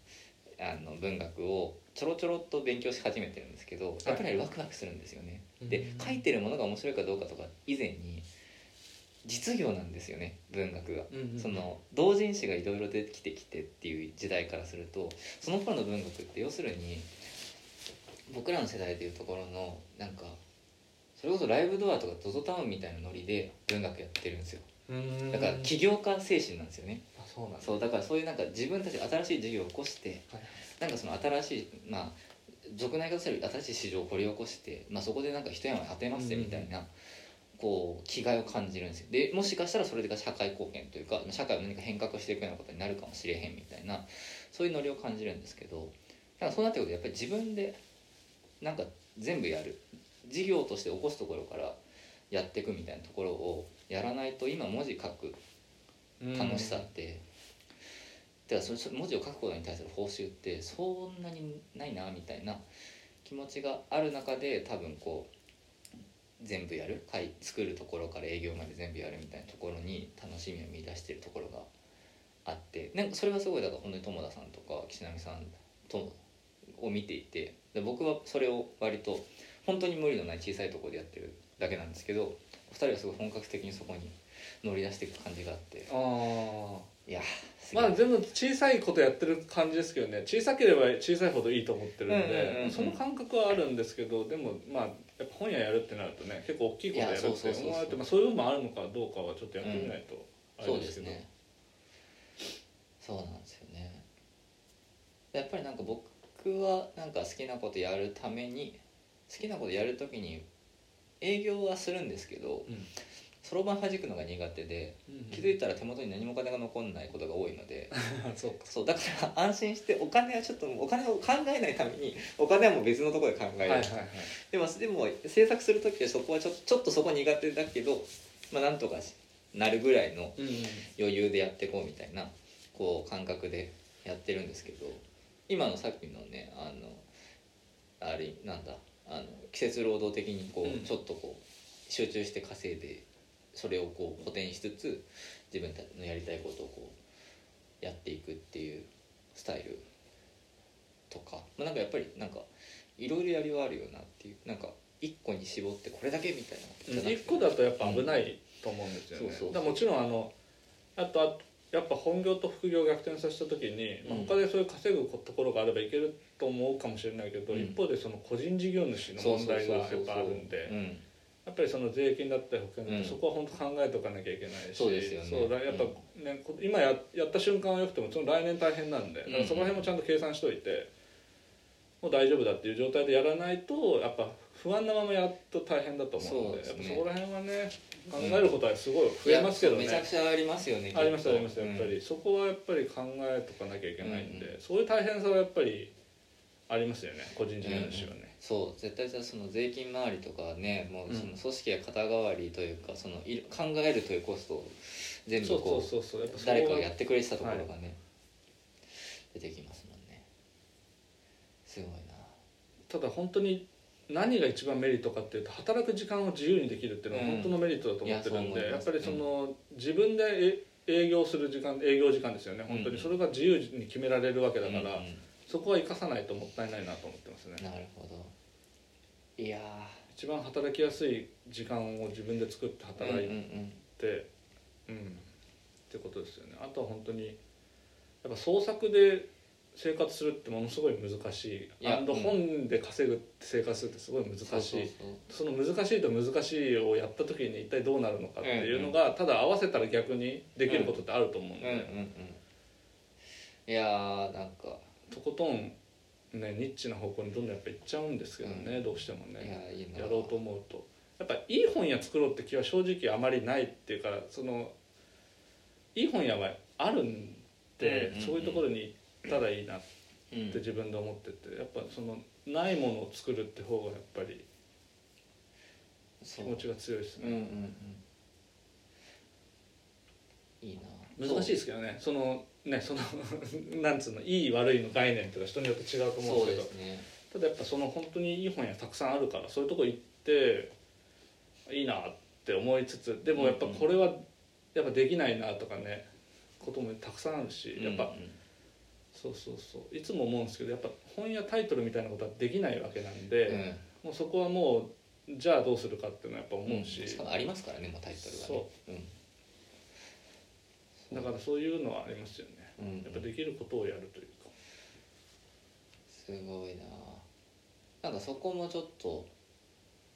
あの文学をちょろちょろっと勉強し始めてるんですけどやっぱりワクワクするんですよね。でうん書いてるものが面白いかどうかとか以前に実業なんですよね文学が。うんうんその同人誌がいろいろ出てきてきてっていう時代からするとその頃の文学って要するに僕らの世代でいうところのなんかそれこそライブドアとか ZOZO タウンみたいなノリで文学やってるんですよ。うん。だから起業家精神なんですよね。あそうなんだ。そうだからそういうなんか自分たちで新しい事業を起こしてはいなんかその新しいまあ俗な言い方する新しい市場を掘り起こして、まあ、そこでなんか一山当てますぜみたいな、こう気概を感じるんですよ。でもしかしたらそれが社会貢献というか社会を何か変革していくようなことになるかもしれへんみたいなそういうノリを感じるんですけどだからそうなってくるとやっぱり自分でなんか全部やる事業として起こすところからやっていくみたいなところをやらないと今文字書く楽しさって、だからそ文字を書くことに対する報酬ってそんなにないなみたいな気持ちがある中で多分こう全部やる作るところから営業まで全部やるみたいなところに楽しみを見出してるところがあってなんかそれはすごいだから本当に友田さんとか岸波さんとを見ていてで僕はそれを割と本当に無理のない小さいところでやってるだけなんですけどお二人はすごい本格的にそこに乗り出していく感じがあってああいやまあ全部小さいことやってる感じですけどね。小さければ小さいほどいいと思ってるんうんうんうんうん。でその感覚はあるんですけどでもまあやっぱ本屋やるってなるとね結構大きいことやるって思われてまあそういう部分もあるのかどうかはちょっとやってみないとあそうれですけど、ですね。そうなんですよね。やっぱりなんか僕はなんか好きなことやるために好きなことやるときに営業はするんですけどうん。そろばん弾くのが苦手で気づいたら手元に何もお金が残んないことが多いので。(laughs) そうか。そうだから安心してお金はちょっとお金を考えないために (laughs) お金はもう別のところで考える、はいはいはい。でもでも制作する時はそこはちょちょっとそこ苦手だけど、まあ、なんとかなるぐらいの余裕でやっていこうみたいなこう感覚でやってるんですけど今のさっきのねあのあれなんだ？あの季節労働的にこう、うん。ちょっとこう集中して稼いでそれをこう補填しつつ自分たちのやりたいことをこうやっていくっていうスタイルとか、まあ、なんかやっぱりなんかいろいろやりはあるよなっていう。なんか一個に絞ってこれだけみたいな1個だとやっぱ危ないと思うんですよね、もちろんあのあとあやっぱ本業と副業を逆転させた時に、まあうん他でそういう稼ぐところがあればいけると思うかもしれないけど、うん。一方でその個人事業主の問題がやっぱあるんでうん。やっぱりその税金だったり保険だったり、うん。そこは本当考えておかなきゃいけないしそうですよね。そうだやっぱね、こ今ややった瞬間はよくてもその来年大変なんでだからそこら辺もちゃんと計算しといて、もう大丈夫だっていう状態でやらないとやっぱ不安なままやると大変だと思うのでね。やっぱそこら辺はね考えることはすごい増えますけどね、めちゃくちゃありますよねありますきっと。ありますやっぱり、そこはやっぱり考えとかなきゃいけないんで、うんそういう大変さはやっぱりありますよね個人事業主はね、そう絶対じゃあその税金回りとかはねもうそのうん組織や肩代わりというかそのい考えるというコストを全部こう誰かがやってくれてたところがね、出てきますもんね。すごいな。ただ本当に何が一番メリットかっていうと働く時間を自由にできるっていうのはうん。本当のメリットだと思ってるんで、う思います。やっぱりその、自分でえ営業する時間営業時間ですよね本当にうんそれが自由に決められるわけだから、うんうん。そこは生かさないともったいないなと思ってますね。なるほど。いや一番働きやすい時間を自分で作ってー働いうんうんてうん、ってことですよね。あとは本当にやっぱ創作で生活するってものすごい難しい。いやアンドうん。本で稼ぐって生活するってすごい難しい。その難しいと難しいをやった時に一体どうなるのかっていうのが、ただ合わせたら逆にできることってあると思うんで、そううんうんうん。いやーなんか。とことんねニッチな方向にどんどんやっぱ行っちゃうんですけどね、うん。どうしてもいねやろうと思うと。やっぱいい本屋作ろうって気は正直あまりないっていうかそのいい本屋はあるんで、そういうところに行ったらいいなっうん。て自分で思っててやっぱそのないものを作るって方がやっぱり気持ちが強いですね、うんうんうん。いいな。難しいですけどね。そのねその (laughs) なんつうのいい悪いの概念とか人によって違うと思うんですけど。ね。ただやっぱその本当にいい本屋たくさんあるからそういうとこ行っていいなって思いつつでもやっぱこれはやっぱできないなとかねこともたくさんあるしやっぱうんうんそうそうそう。いつも思うんですけどやっぱ本やタイトルみたいなことはできないわけなんで、うん。もうそこはもうじゃあどうするかっていうのはやっぱ思うし、しかもありますからねもうタイトルがね。う。ん。だからそういうのはありますよね。うん。やっぱできることをやるというか。すごいな。なんかそこもちょっと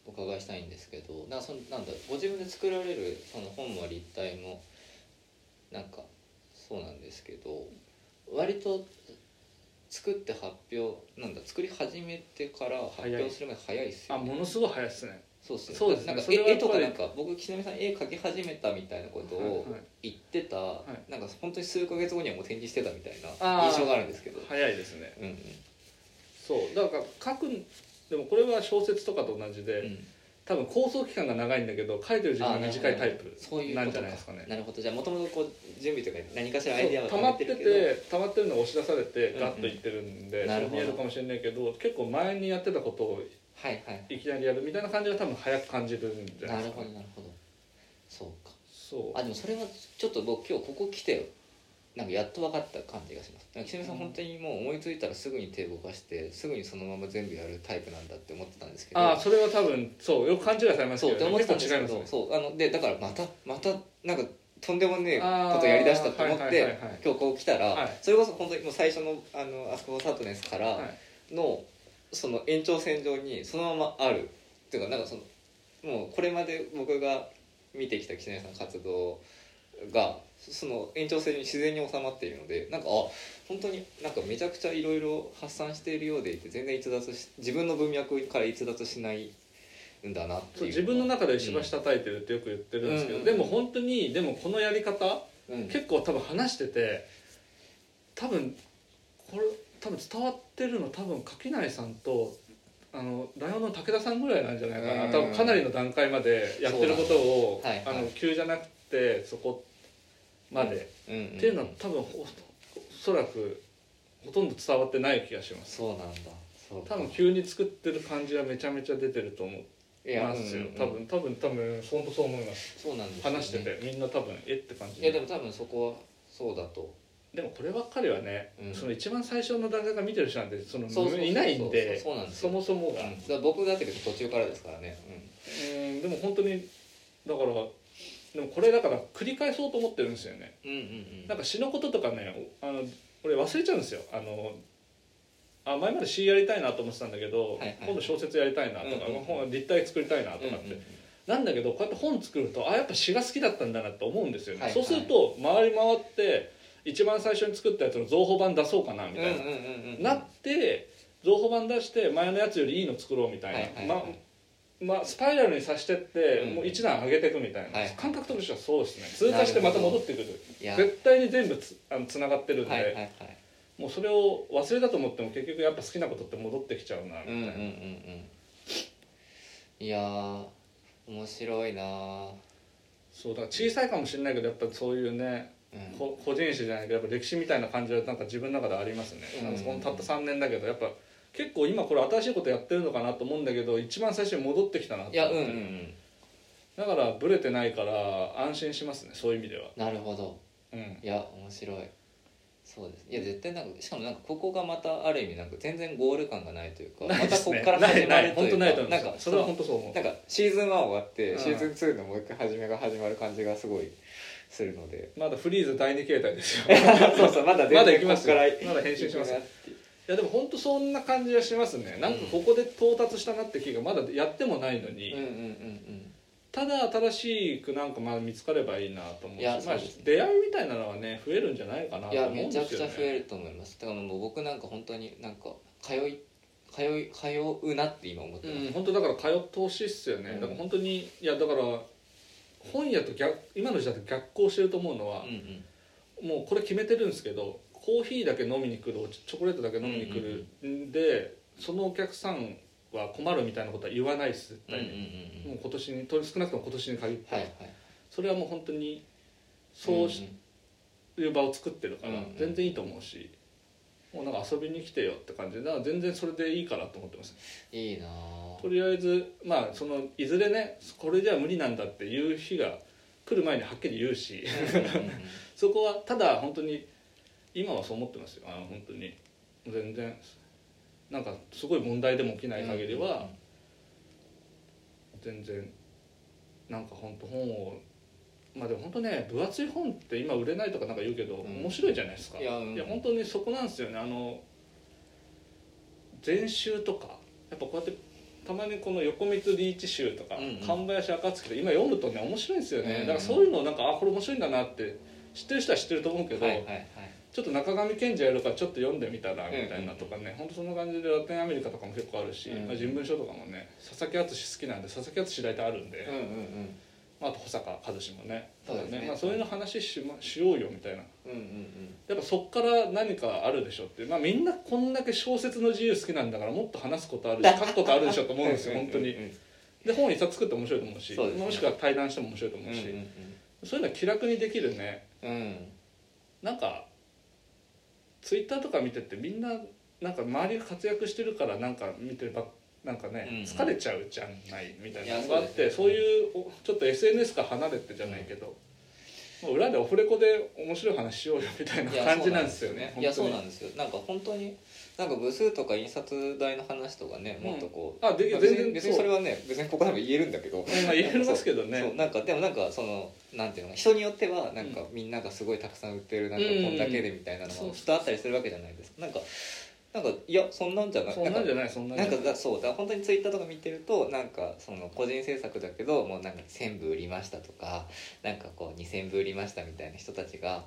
お伺いしたいんですけどなんかそのなんだご自分で作られるその本も立体もなんかそうなんですけど割と作って発表なんだ作り始めてから発表するまで早いっすよね。あものすごい早いですね。そうっすよそうですね。なんか絵とかなんか僕岸波さん絵描き始めたみたいなことをはいはい。言ってた、い。なんか本当に数ヶ月後にはもう展示してたみたいな印象があるんですけど。早いですね。うんうん。そう。だから書くんでもこれは小説とかと同じで、うん多分構想期間が長いんだけど書いてる時間が短いタイプなんじゃないですかね。なるほど。じゃあもともとこう準備とか何かしらアイデアを溜まってて溜まってるのが押し出されてうんうんガッといってるんで、なるほどそう見えるかもしれないけど結構前にやってたことをはいはい。いきなりやるみたいな感じが多分早く感じるんじゃなないるですかね。ほどなるほど。そうか。そう。あでもそれはちょっと僕今日ここ来てなんかやっと分かった感じがします。なんか岸見さんうん。本当にもう思いついたらすぐに手動かしてすぐにそのまま全部やるタイプなんだって思ってたんですけど。ああそれは多分そうよく勘違いされますそうって思ってけどねたんですけどね。そうあのでだからまたまたなんかとんでもねえことやりだしたと思って、今日こう来たら、はい。それこそ本当にもう最初のあのあそこサートネスからはい。の、その延長線上にそのままある。っていうかなんかそのもうこれまで僕が見てきた岸根さんの活動がその延長線に自然に収まっているのでなんかあ本当になんかめちゃくちゃいろいろ発散しているようでいて全然逸脱し自分の文脈から逸脱しないんだなっていう。自分の中で石橋叩いてるってよく言ってるんですけど、うん。でも本当にでもこのやり方うん。結構多分話してて多分これ多分伝わってるの多分垣内さんとあのライオンの武田さんぐらいなんじゃないかな、うん。多分かなりの段階までやってることを、はいはい。あの急じゃなくてそこまで、うんうんっていうのは多分おおそらくほとんど伝わってない気がします。そうなんだ。多分急に作ってる感じはめちゃめちゃ出てると思いいやますよ、うんうんうん。多分多分多分本当そう思います。そうなんですよね。話しててみんな多分えって感じ。いやでも多分そこはそうだと。でもこればっかりはね、うん。その一番最初の段階から見てる人なんてそのいないんでそもそもが、うん。だ僕だって途中からですからね、うんでも本当にだからでもこれだから繰り返そうと思ってるんですよね。うん、うんうん。うんなんか詩のこととかねあの俺忘れちゃうんですよ。あのあ前まで詩やりたいなと思ってたんだけど、はいはい。今度小説やりたいなとか、うんうん本立体作りたいなとかって、うんうんなんだけどこうやって本作るとあやっぱ詩が好きだったんだなって思うんですよね、はいはい。そうすると回り回って一番最初に作ったやつの増補版出そうかなみたいな、うんうんうんうんなって増補版出して前のやつよりいいの作ろうみたいな、はいはいはいままあスパイラルにさしてって、うん。もう一段上げていくみたいな、はい。感覚としてはそうですね。通過してまた戻ってくる。絶対に全部つあのつながってるんで、もうそれを忘れたと思っても結局やっぱ好きなことって戻ってきちゃうなみたいな、うんうんうんうん。いやー面白いなー。そうだから小さいかもしれないけどやっぱそういうねうん。こ個人史じゃないけどやっぱ歴史みたいな感じはなんか自分の中でありますね、うんなんたった3年だけどやっぱ結構今これ新しいことやってるのかなと思うんだけど一番最初に戻ってきたなと思って。いやうん。うんうんだからブレてないから安心しますねそういう意味では。なるほど。うん。いや面白い。そうです。いや絶対なんかしかもなんかここがまたある意味なんか全然ゴール感がないというかまたここから始まると本当いうかないと思います。なんかそれは本当そう思う。なんかシーズン1終わって、うん。シーズン2のもう一回始めが始まる感じがすごいするので。まだフリーズ第二形態ですよ。(laughs) そうそうまだまだ行きますからまだ編集します行くなっていういやでも本当そんな感じはしますね。なんかここで到達したなって気がまだやってもないのに、うんうんうんただ新しくなんかまあ見つかればいいなと思うしね。出会いみたいなのはね増えるんじゃないかなと思うんめちゃくですよねちゃ増えると思います。だからもう僕なんか本当になんか通い通い通うなって今思ってます、うん本当だから通ってほしいっすよね、うん。だから本当にいやだから本屋と逆今の時代と逆行してると思うのはうんう、ん。もうこれ決めてるんですけどコーヒーだけ飲みに来るチョコレートだけ飲みに来る。んで、そのお客さんは困るみたいなことは言わないです絶うんうん対に、うん。もう今年にと少なくとも今年に限って、はいはいそれはもう本当にそうしいう場を作ってるからうんうん全然いいと思うし、もうなんか遊びに来てよって感じでだから全然それでいいかなと思ってます。いいなぁとりあえずまあそのいずれねこれじゃ無理なんだっていう日が来る前にはっきり言うし。うんうんうん。(laughs) そこはただ本当に今はそう思ってますよ。あの本当に。全然。なんかすごい問題でも起きない限りは全然なんか本当本をまあでも本当ね分厚い本って今売れないとかなんか言うけど、うん。面白いじゃないですか。いやうん。本当にそこなんですよね。あの全集とかやっぱこうやってたまにこの横光リーチ集とか、神林暁とか今読むとね面白いんですよね、うんうんだからそういうのなんかあこれ面白いんだなって知ってる人は知ってると思うけど、はいはいはいちょっと中上賢治やるからちょっと読んでみたらうんうんみたいなとかね、本当そんな感じでラテンアメリカとかも結構あるし、うん。まあ、人文書とかもね佐々木敦好きなんで佐々木敦大体あるんで、うんうんうん。まあ、あと保坂和志もねそうですね。まあ、そういうの話しましようよみたいな。うんうんやっぱそっから何かあるでしょって、まあ、みんなこんだけ小説の自由好きなんだからもっと話すことあるし (laughs) 書くことあるでしょと思うんですよ本当にうんうん。で本一冊作って面白いと思うしね。もしくは対談しても面白いと思うし、うんそういうのは気楽にできるね。うんうん。なんかツイッターとか見ててみんななんか周りが活躍してるからなんか見てばなんかね、うんうん。疲れちゃうじゃないみたいなのいがあってやそうですね。そういうおちょっと SNS から離れてじゃないけど、裏でオフレコで面白い話しようよみたいな感じなんですよねいやそう本なんですよ。なんか本当になんか部数とか印刷代の話とかねもっとこう、当にあでまあ全然別に別にそれはね別にここでも言えるんだけど。うんまあ言えますけどそう。ねなんかでもなんかそのなんていうのか人によってはなんかみんながすごいたくさん売ってるなんかうん。こんだけでみたいなのそうがきっとあったりするわけじゃないですか。なんかなんかいやそんなんじゃない。そんなんじゃないそんなんなんかだそう。だ本当にツイッターとか見てるとなんかその個人制作だけどもうなんか1000部売りましたとかなんかこう2000部売りましたみたいな人たちが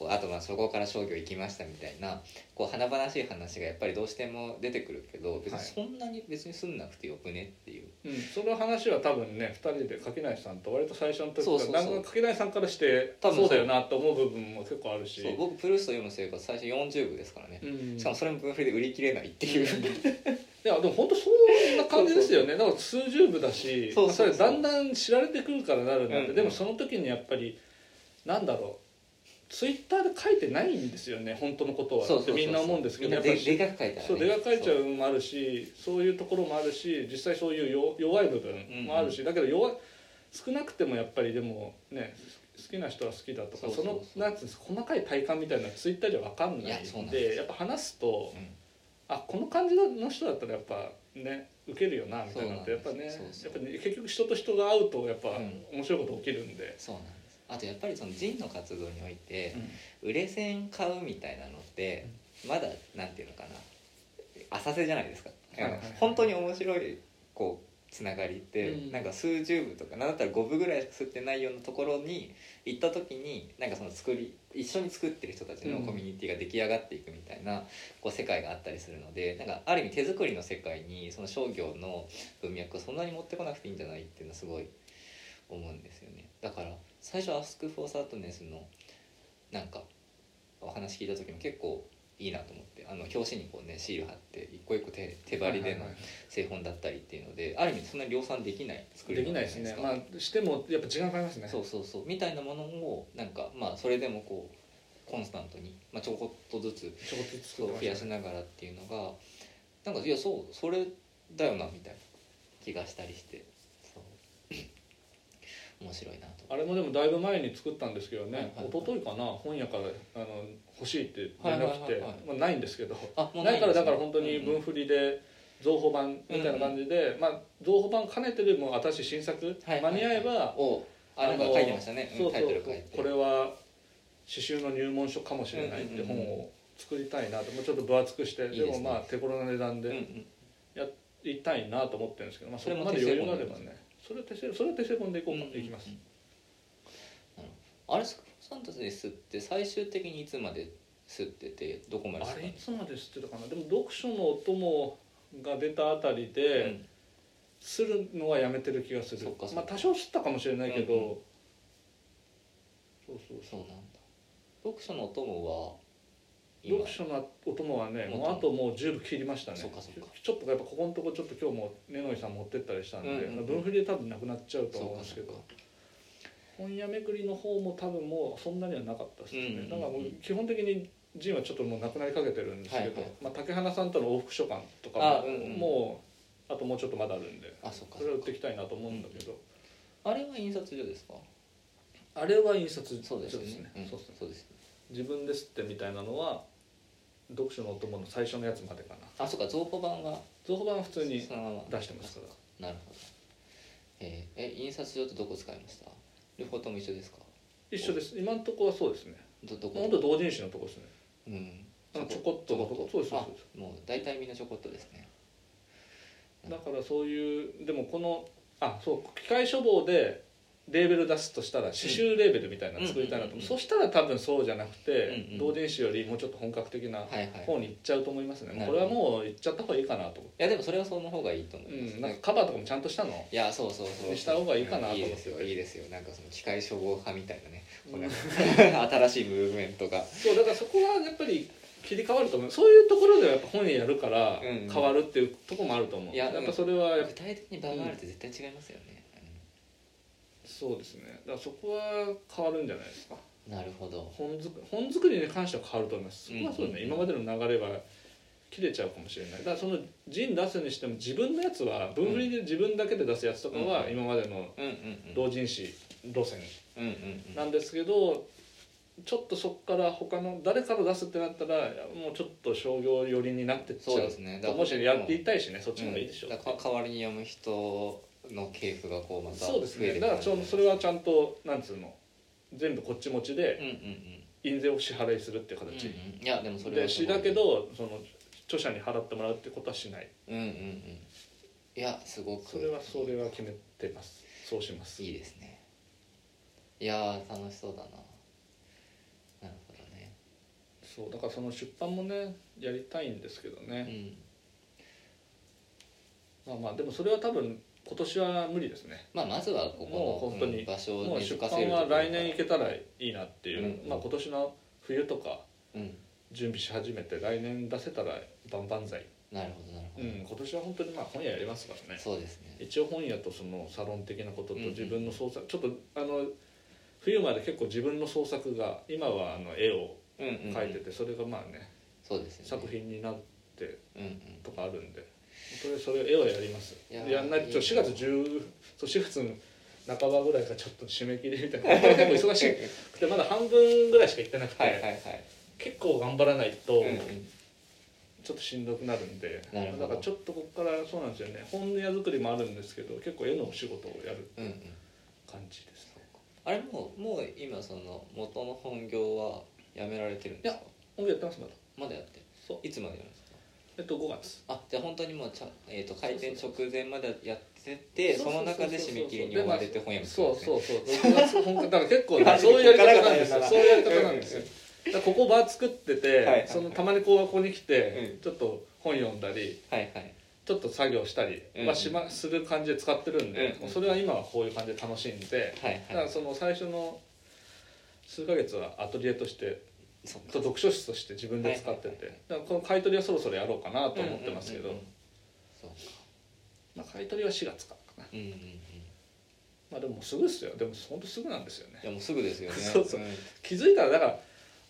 こうあとまあそこから商業行きましたみたいなこう華々しい話がやっぱりどうしても出てくるけど別にはい。そんなに別にすんなくてよくねっていう、うん、その話は多分ね2人で柿内さんと割と最初の時からなんか柿内さんからして多分そう。だよなと思う部分も結構あるし。そう僕プルースト読む生活最初40部ですからね、うん。しかもそれも分振りで売り切れないっていう、(laughs) いやでも本当そんな感じですよね。だから数十部だしそれだんだん知られてくるからなるんだって、うん。でもその時にやっぱりなんだろうツイッターで書いてないんですよね本当のことは。ってみんな思うんですけどやっぱり。ででかく書いたらね。そう出が書いちゃうのもあるしそういうところもあるし実際そういう弱弱い部分もあるし、だけど弱い少なくてもやっぱりでもね好きな人は好きだとかそのなんつうんですか細かい体感みたいなのはツイッターじゃ分かんないんでやっぱ話すと、うん。あこの感じの人だったらやっぱね受けるよなみたいなのってやっぱねやっぱね結局人と人が会うとやっぱうん。面白いこと起きるんで、そうなんあとやっぱりそのジンの活動において、売れ線買うみたいなのってまだなんていうのかな浅瀬じゃないですか、本当に面白いこうつながりって、うん。なんか数十部とかなんだったら5部ぐらい吸ってないようなところに行った時になんかその作り一緒に作ってる人たちのうん。コミュニティが出来上がっていくみたいな、こう世界があったりするのでなんかある意味手作りの世界にその商業の文脈をそんなに持ってこなくていいんじゃないっていうのはすごい思うんですよね。だから最初「アスク・フォー・サートネス」のなんかお話聞いた時も結構いいなと思ってあの表紙にこうねシール貼って一個一個手手張りでの製本だったりっていうのである意味そんなに量産できない作りできないですね。まあしてもやっぱ時間かかりますね。そうそうそう。みたいなものをなんかまあそれでもこうコンスタントに、まあ、ちょこっとずつちょこっとずつ増やしながらっていうのがなんかいやそうそれだよなみたいな気がしたりして面白いなと。あれもでもだいぶ前に作ったんですけどね、はいはいはい。一昨日かな本屋からあの欲しいって連絡来て、はいはい。はいはいまあ、ないんですけど。ないからだから本当にうん分振りで増補版みたいな感じで、まあ増補版兼ねてるもう新作、はいはいはい。間に合えばおあなんか書いてましたね、うんそうそこれは刺繍の入門書かもしれないって本を作りたいなと。もうちょっと分厚くしていいでもまあ手頃な値段でうんうん。やりたいなと思ってるんですけど、まあ、そそれもこまで余裕があればねそれは手製それは手製本でいこうか、うん。いきます。あれスクサンタスで吸って最終的にいつまで吸っててどこまで吸ったあれいつまで知ってたかな？でも読書のお供が出たあたりで、うん。するのはやめてる気がする。まあ多少吸ったかもしれないけど、うん。うんそうそう。そうなんだ。読書のお供は今読書のお供はねもうあともう10部切りましたね。そっかそっか。ちょっとやっぱここのとこちょっと今日も根野井さん持ってったりしたんで、うんうん分振りで多分なくなっちゃうと思うんですけど本屋巡りの方も多分もうそんなにはなかったですね、うんうんうん。だからもう基本的にジンはちょっともうなくなりかけてるんですけど、はいはい。まあ、竹花さんとの往復書簡とかもあうんうんもうあともうちょっとまだあるんであそれを売っていきたいなと思うんだけど、あれは印刷所ですか？あれは印刷そうですよね。うん。そうですねそうです自分ですってみたいなのは読書のお供の最初のやつまでかな。あそうか増補版は造語版は普通に出してますから。なるほど。えーえ印刷所ってどこ使いました？両方とも一緒ですか？一緒です。今のところはそうですね。どどこ？本当同人誌のところですね。うん。ちょこっとのとこ。そうですそうあです。もう大体みんなちょこっとですね。だからそういうでもこのあそう機械処方でレーベル出すとしたら刺繍レーベルみたいなの作りたいなと思う、うんうんうんそしたら多分そうじゃなくて、うんうん同人誌よりもうちょっと本格的なはいはい。方に行っちゃうと思いますね、なるほどこれはもう行っちゃった方がいいかなと思って、いやでもそれはその方がいいと思います、うん、なんかカバーとかもちゃんとしたの？いやそうそうそう。にした方がいいかなと思っていいですよ。いいですよ。なんかその機械処方派みたいなね、こううん (laughs) 新しいムーブメントが。そうだからそこはやっぱり切り替わると思う。そういうところではやっぱ本やるからうんうん。変わるっていうところもあると思う、いややっぱそれはやっぱ具体的に場があるって絶対違いますよね、そうですね。だからそこは変わるんじゃないですか。うんなるほど。本作本作りに関しては変わると思います。そこはそうね、うんうんうん今までの流れは切れちゃうかもしれない。だからその陣出すにしても自分のやつは分振りで自分だけで出すやつとかはうん今までの同人誌路線なんですけどちょっとそこから他の誰から出すってなったらもうちょっと商業寄りになってっちゃう。そうですね。もしやっていたいしねそっちの方がいいでしょう、う。ん。代わりに読む人の系譜がこうまたそうですね。だからそのそれはちゃんとなんつうの全部こっち持ちでうんうんうん。印税を支払いするっていううん形、うん。いやでもそれではしだけどその著者に払ってもらうってことはしない。うんうんうん。いやすごく。それはそれは決めてます。そうします。いいですね。いやー楽しそうだな。なるほどね。そうだからその出版もねやりたいんですけどね、うん。まあまあでもそれは多分今年は無理ですね。まあまずはここの本当にうん場所をもうは来年い行けたらいいなっていう、うん。まあ今年の冬とかうん。準備し始めて来年出せたら万々歳、なるほどなるほど、うん、今年は本当にまあ本屋やりますからね。そうですね。一応本屋とそのサロン的なこととうんうん。自分の創作、ちょっとあの冬まで結構自分の創作が今はあの絵をうんうんうん。描いててそれがまあね、そうですよね。作品になってうんうん。とかあるんで。本当にそれ絵をやります。いやでやんないといいね4月10そう4月の半ばぐらいからちょっと締め切りみたいな本当に結構忙しくてまだ半分ぐらいしか行ってなくて、はいはいはい。結構頑張らないとうんうん。ちょっとしんどくなるんで、だからちょっとここからそうなんですよね。本屋作りもあるんですけど結構絵のお仕事をやるうんうん。感じですね。あれもうもう今その元の本業はやめられてるんですか？本屋やってますまだ。まだやってる。そう。いつまでやるえっと5月。あじゃあ本当にもうちゃ、えー、と開店直前までやっててその中で締め切りに追われて本屋もそうそうそう6 (laughs) 月。本だから結構ねそういうやり方なんですよ。そういうやり方なんですよ。ここバー作ってて、そのたまにこうここに来て、うん。ちょっと本読んだりはいはい。ちょっと作業したりはしま、する感じで使ってるんで、うんそれは今はこういう感じで楽しんで、はいだかはいらその最初の数ヶ月はアトリエとしてと読書室として自分で使ってて、この買い取りはそろそろやろうかなと思ってますけど、そうか。まあ、買い取りは4月からかな。うんうんうん。いまあでもすぐですよ。でも本当すぐなんですよね。やもうすぐですよね。(laughs) そうそう。ん。気づいたらだから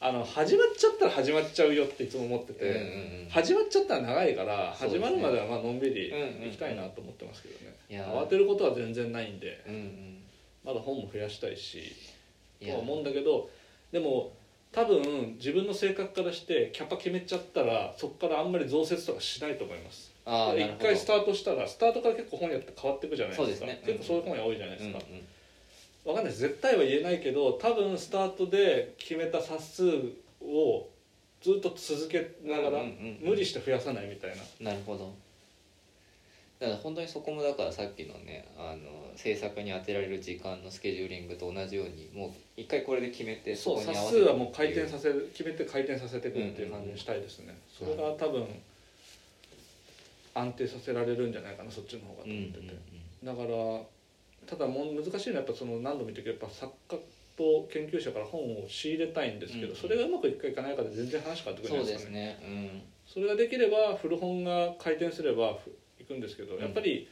あの始まっちゃったら始まっちゃうよっていつも思ってて、うんうんうん始まっちゃったら長いから始まるまではまあのんびりうんうんうん行きたいなと思ってますけどね、慌てることは全然ないんで。うんうん。まだ本も増やしたいし。とは思うんだけどでも多分自分の性格からしてキャパ決めちゃったらそこからあんまり増設とかしないと思います。一回スタートしたらスタートから結構本屋って変わっていくじゃないですか。ね。結構そういう本屋多いじゃないですか、うんうんわかんない。絶対は言えないけど多分スタートで決めた冊数をずっと続けながら、無理して増やさないみたいな。なるほどだから本当にそこもだからさっきのねあの制作に当てられる時間のスケジューリングと同じようにもう一回これで決めてそうこに合冊わせて。数はもう回転させる決めて回転させていくっていう感じにしたいですね、それが多分安定させられるんじゃないかなそっちの方がとうんうん思ってて、だからただもう難しいのはやっぱその何度も言ったけどやっぱ作家と研究者から本を仕入れたいんですけど、うんうん。それがうまくいくかいかないかで全然話変わってくるじゃないですかね。すね。うん。それができれば古本が回転すればくんですけど、うん。やっぱり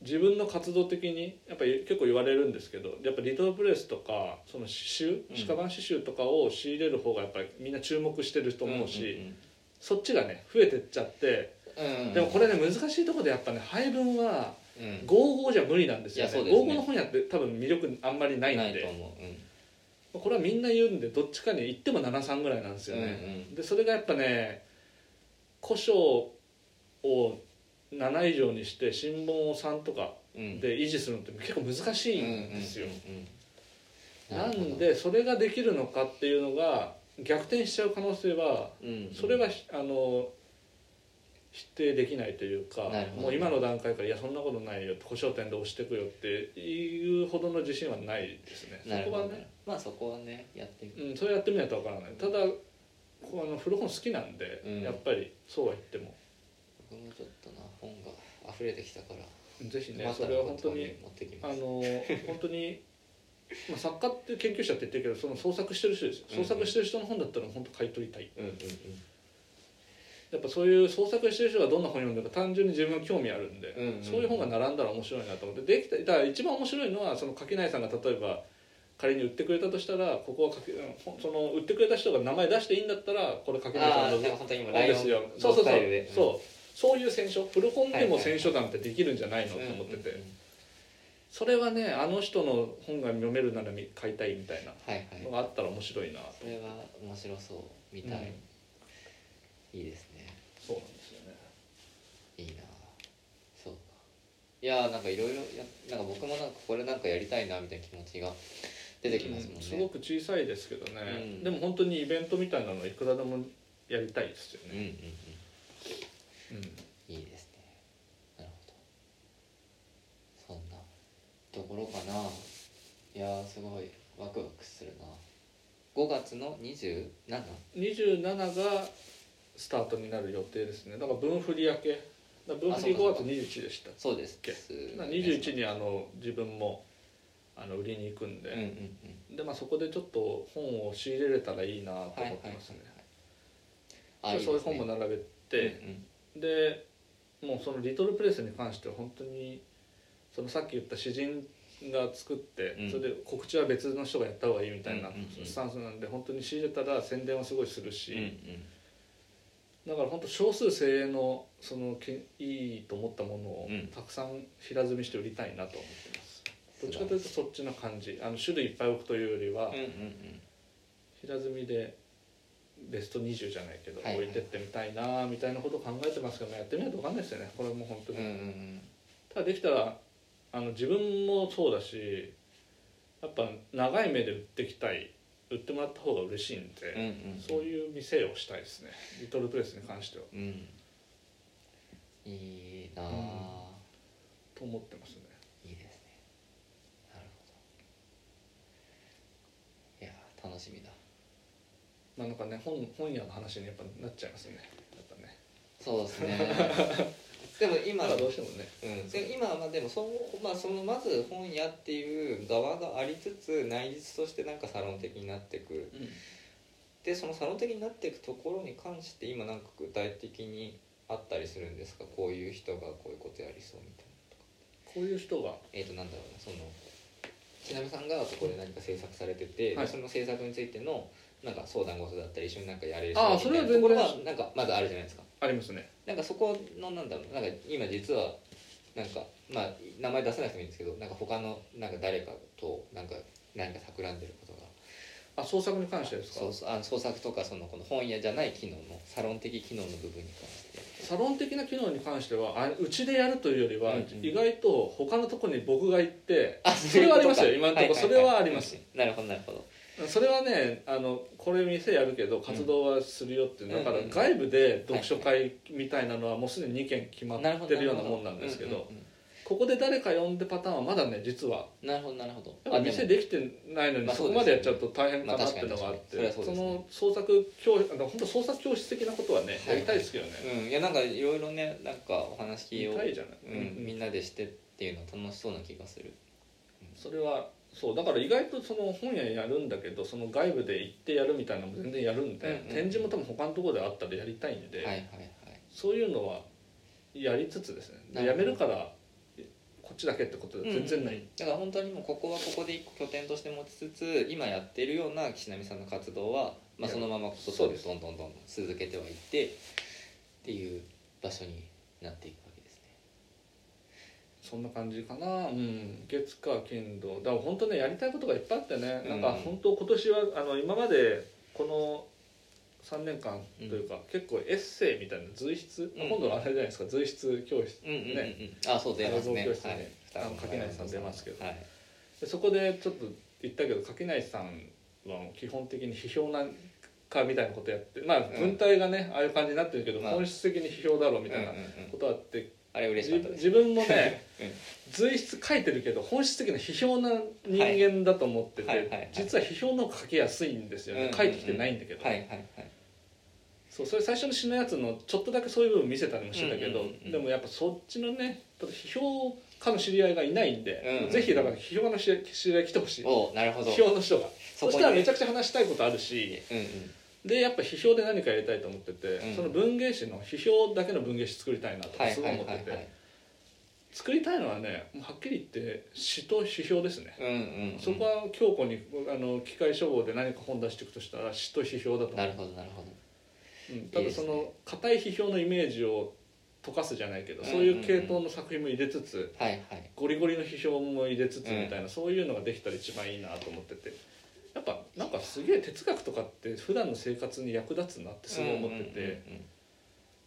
自分の活動的にやっぱり結構言われるんですけどやっぱリトルプレスとかその刺繍うん。鹿版刺繍とかを仕入れる方がやっぱりみんな注目してると思うし、んそっちがね増えてっちゃって、でもこれね難しいところでやっぱね配分はうん。55じゃ無理なんですよね。うですね。55の本屋って多分魅力あんまりないんで。ないと思う。うん。これはみんな言うんでどっちかに行っても73ぐらいなんですよね、うんうん。でそれがやっぱね古書を7以上にして新聞を3とかうん。で維持するのって結構難しいんですよ、なんでそれができるのかっていうのが逆転しちゃう可能性はうんそれはあの否定できないというかもう今の段階から「いやそんなことないよ」保証点で押してくよっていうほどの自信はないですね。そこはね、まあそこはねやってみうん、それやってみないとわからない。ただこうあの古本好きなんで、うん。やっぱりそうは言っても。僕もちょっとな本が溢れてきたからぜひねそれは本当にあの本当に、まあ、作家って研究者って言ってるけどその創作してる人ですよ。うんうん。創作してる人の本だったら本当買い取りたい。うんうんうん。やっぱそういう創作してる人がどんな本読んでるか単純に自分が興味あるんで、うんうんそういう本が並んだら面白いなと思って。できただから一番面白いのはその垣内さんが例えば仮に売ってくれたとしたらここはかけその売ってくれた人が名前出していいんだったらこれ垣内さんのああなんか本ですよ。そうそうそうスタイルで。そうそういう選書古本でも選書団ってできるんじゃないのとうん思ってて、うんうんそれはねあの人の本が読めるならみ買いたいみたいなはいはい。のがあったら面白いなと。それは面白そう。見たい、いいですね。そうなんですよね。いいな。そう。かいやーなんかいろいろやなんか僕もなんかこれなんかやりたいなみたいな気持ちが出てきますもんね、うん。すごく小さいですけどね、うん。でも本当にイベントみたいなのいくらでもやりたいですようんうんうん。ね、うん。いいですね。なるほど。そんなところかな。いやーすごいワクワクするな。5月の 27? 27がスタートになる予定ですね。だから分振り明け。分振り5あそうか月21でしたそうです。だから21にあの自分もあの売りに行くんで、うんうんうん。でまあそこでちょっと本を仕入れれたらいいなと思ってますね、はいでそういう本も並べて、うんでもうそのリトルプレスに関しては本当にそのさっき言った詩人が作って、うん。それで告知は別の人がやった方がいいみたいなうんうんうん。スタンスなんで本当に仕入れたら宣伝はすごいするし、うんうん。だから本当少数精鋭のそのけいいと思ったものをうん。たくさん平積みして売りたいなと思ってます、どっちかというとそっちの感じ。あの種類いっぱい置くというよりは、うんうんうん。平積みでベスト20じゃないけど、はいはい。置いてってみたいなみたいなことを考えてますけどやってみないと分かんないですよね。これも本当に、うんうんうん。ただできたらあの自分もそうだしやっぱ長い目で売っていきたい。売ってもらった方が嬉しいんで、うんうんそういう店をしたいですね。リトルプレスに関しては。うん。いいなあ、と思ってますね。いいですね。なるほど。いやー楽しみだ。まあなんかね本本屋の話にやっぱなっちゃいますね。やっぱね。そうですね。(laughs) でも今まあどうしてもね。うん、で今はまあでもその,、まあ、そのまず本屋っていう側がありつつ内実としてなんかサロン的になっていくでそのサロン的になっていくところに関して今なんか具体的にあったりするんですか？こういう人がこういうことやりそうみたいなとか。こういう人が？えー、となんだろうなそのちなみさんがここで何か制作されてて、はい。その制作についてのなんか相談事だったり一緒になんかやれるあーみたいなそれは全然ところはなんかまずあるじゃないですか。ありますね。なんかそこのなんだろうなんか今実はなんかまあ名前出さなくてもいいんですけどなんか他のなんか誰かとなんか何か企んでることが。あ創作に関してですか？そうそうあの創作とかそのこの本屋じゃない機能のサロン的機能の部分に関して。サロン的な機能に関してはあうちでやるというよりは、うんうん。意外と他のところに僕が行ってあそれはありますよ今のところそれはあります。うんなるほどなるほどそれはねあのこれ店やるけど活動はするよって、だからうんうんうん。外部で読書会みたいなのはもうすでに2件決まってるようなもんなんですけどここで誰か呼んでパターンはまだね実はうん。なるほどなるほど。やっぱ店できてないのにそこまでやっちゃうと大変かなっていうのがあってその創作教室本当創作教室的なことはねはい。やりたいですけどね。うん。いやなんかいろいろねなんかお話を見たいじゃない。うんみんなでしてっていうのは楽しそうな気がする。それはそうだから意外とその本屋やるんだけどその外部で行ってやるみたいなのも全然やるんで、うんうん展示も多分他のところであったらやりたいんで、はいはいはい。そういうのはやりつつですね。やめるからこっちだけってことで全然ない、うんだから本当にもうここはここで一個拠点として持ちつつ今やっているような岸波さんの活動は、まあ、そのままそ外でどんどんどんどん続けてはいってっていう場所になっていくそんな感じかな。うん。月火金土。だから本当ねやりたいことがいっぱいあってね、うん。なんか本当今年はあの今までこの3年間というか、結構エッセイみたいな随筆、うん。今度はあれじゃないですか。随筆教室。うんうんうんうん。ね。あそう出ますね。教室ねはい。あの柿内さん出ますけど。はい。でそこでちょっと言ったけど柿内さんは基本的に批評なんかみたいなことやってまあうん。文体がね、ああいう感じになってるけど、まあ。本質的に批評だろうみたいなうんうんうん。ことあって、あれ嬉しかったです。自分もねうん随筆書いてるけど本質的な批評な人間だと思ってて、はい。はい。はい。はい。実は批評の方が書きやすいんですよね、うん。うんうん書いてきてないんだけど、はい。はい。はい。そうそれ最初の詩のやつのちょっとだけそういう部分見せたりもしてたけど、うんうんうんうん。でもやっぱそっちのね批評家の知り合いがいないんで、うんうんうん。ぜひだから批評家の知り合い来てほしい。おなるほど。批評の人が。そしたらめちゃくちゃ話したいことあるしうんうんでやっぱ批評で何かやりたいと思ってて、うん。その文芸誌の批評だけの文芸誌作りたいなとはいすごはい思ってて、はい作りたいのはねはっきり言って詩と批評ですね、うんうんうんそこは強固にあの機械処方で何か本出していくとしたら詩と批評だと思う。なるほどなるほど。うん、ただその硬い批評のイメージを溶かすじゃないけど、うんそういう系統の作品も入れつつはいはい。ゴリゴリの批評も入れつつうんみたいな、そういうのができたら一番いいなと思っててやっぱなんかすげえ哲学とかって普段の生活に役立つなってすごい思ってて、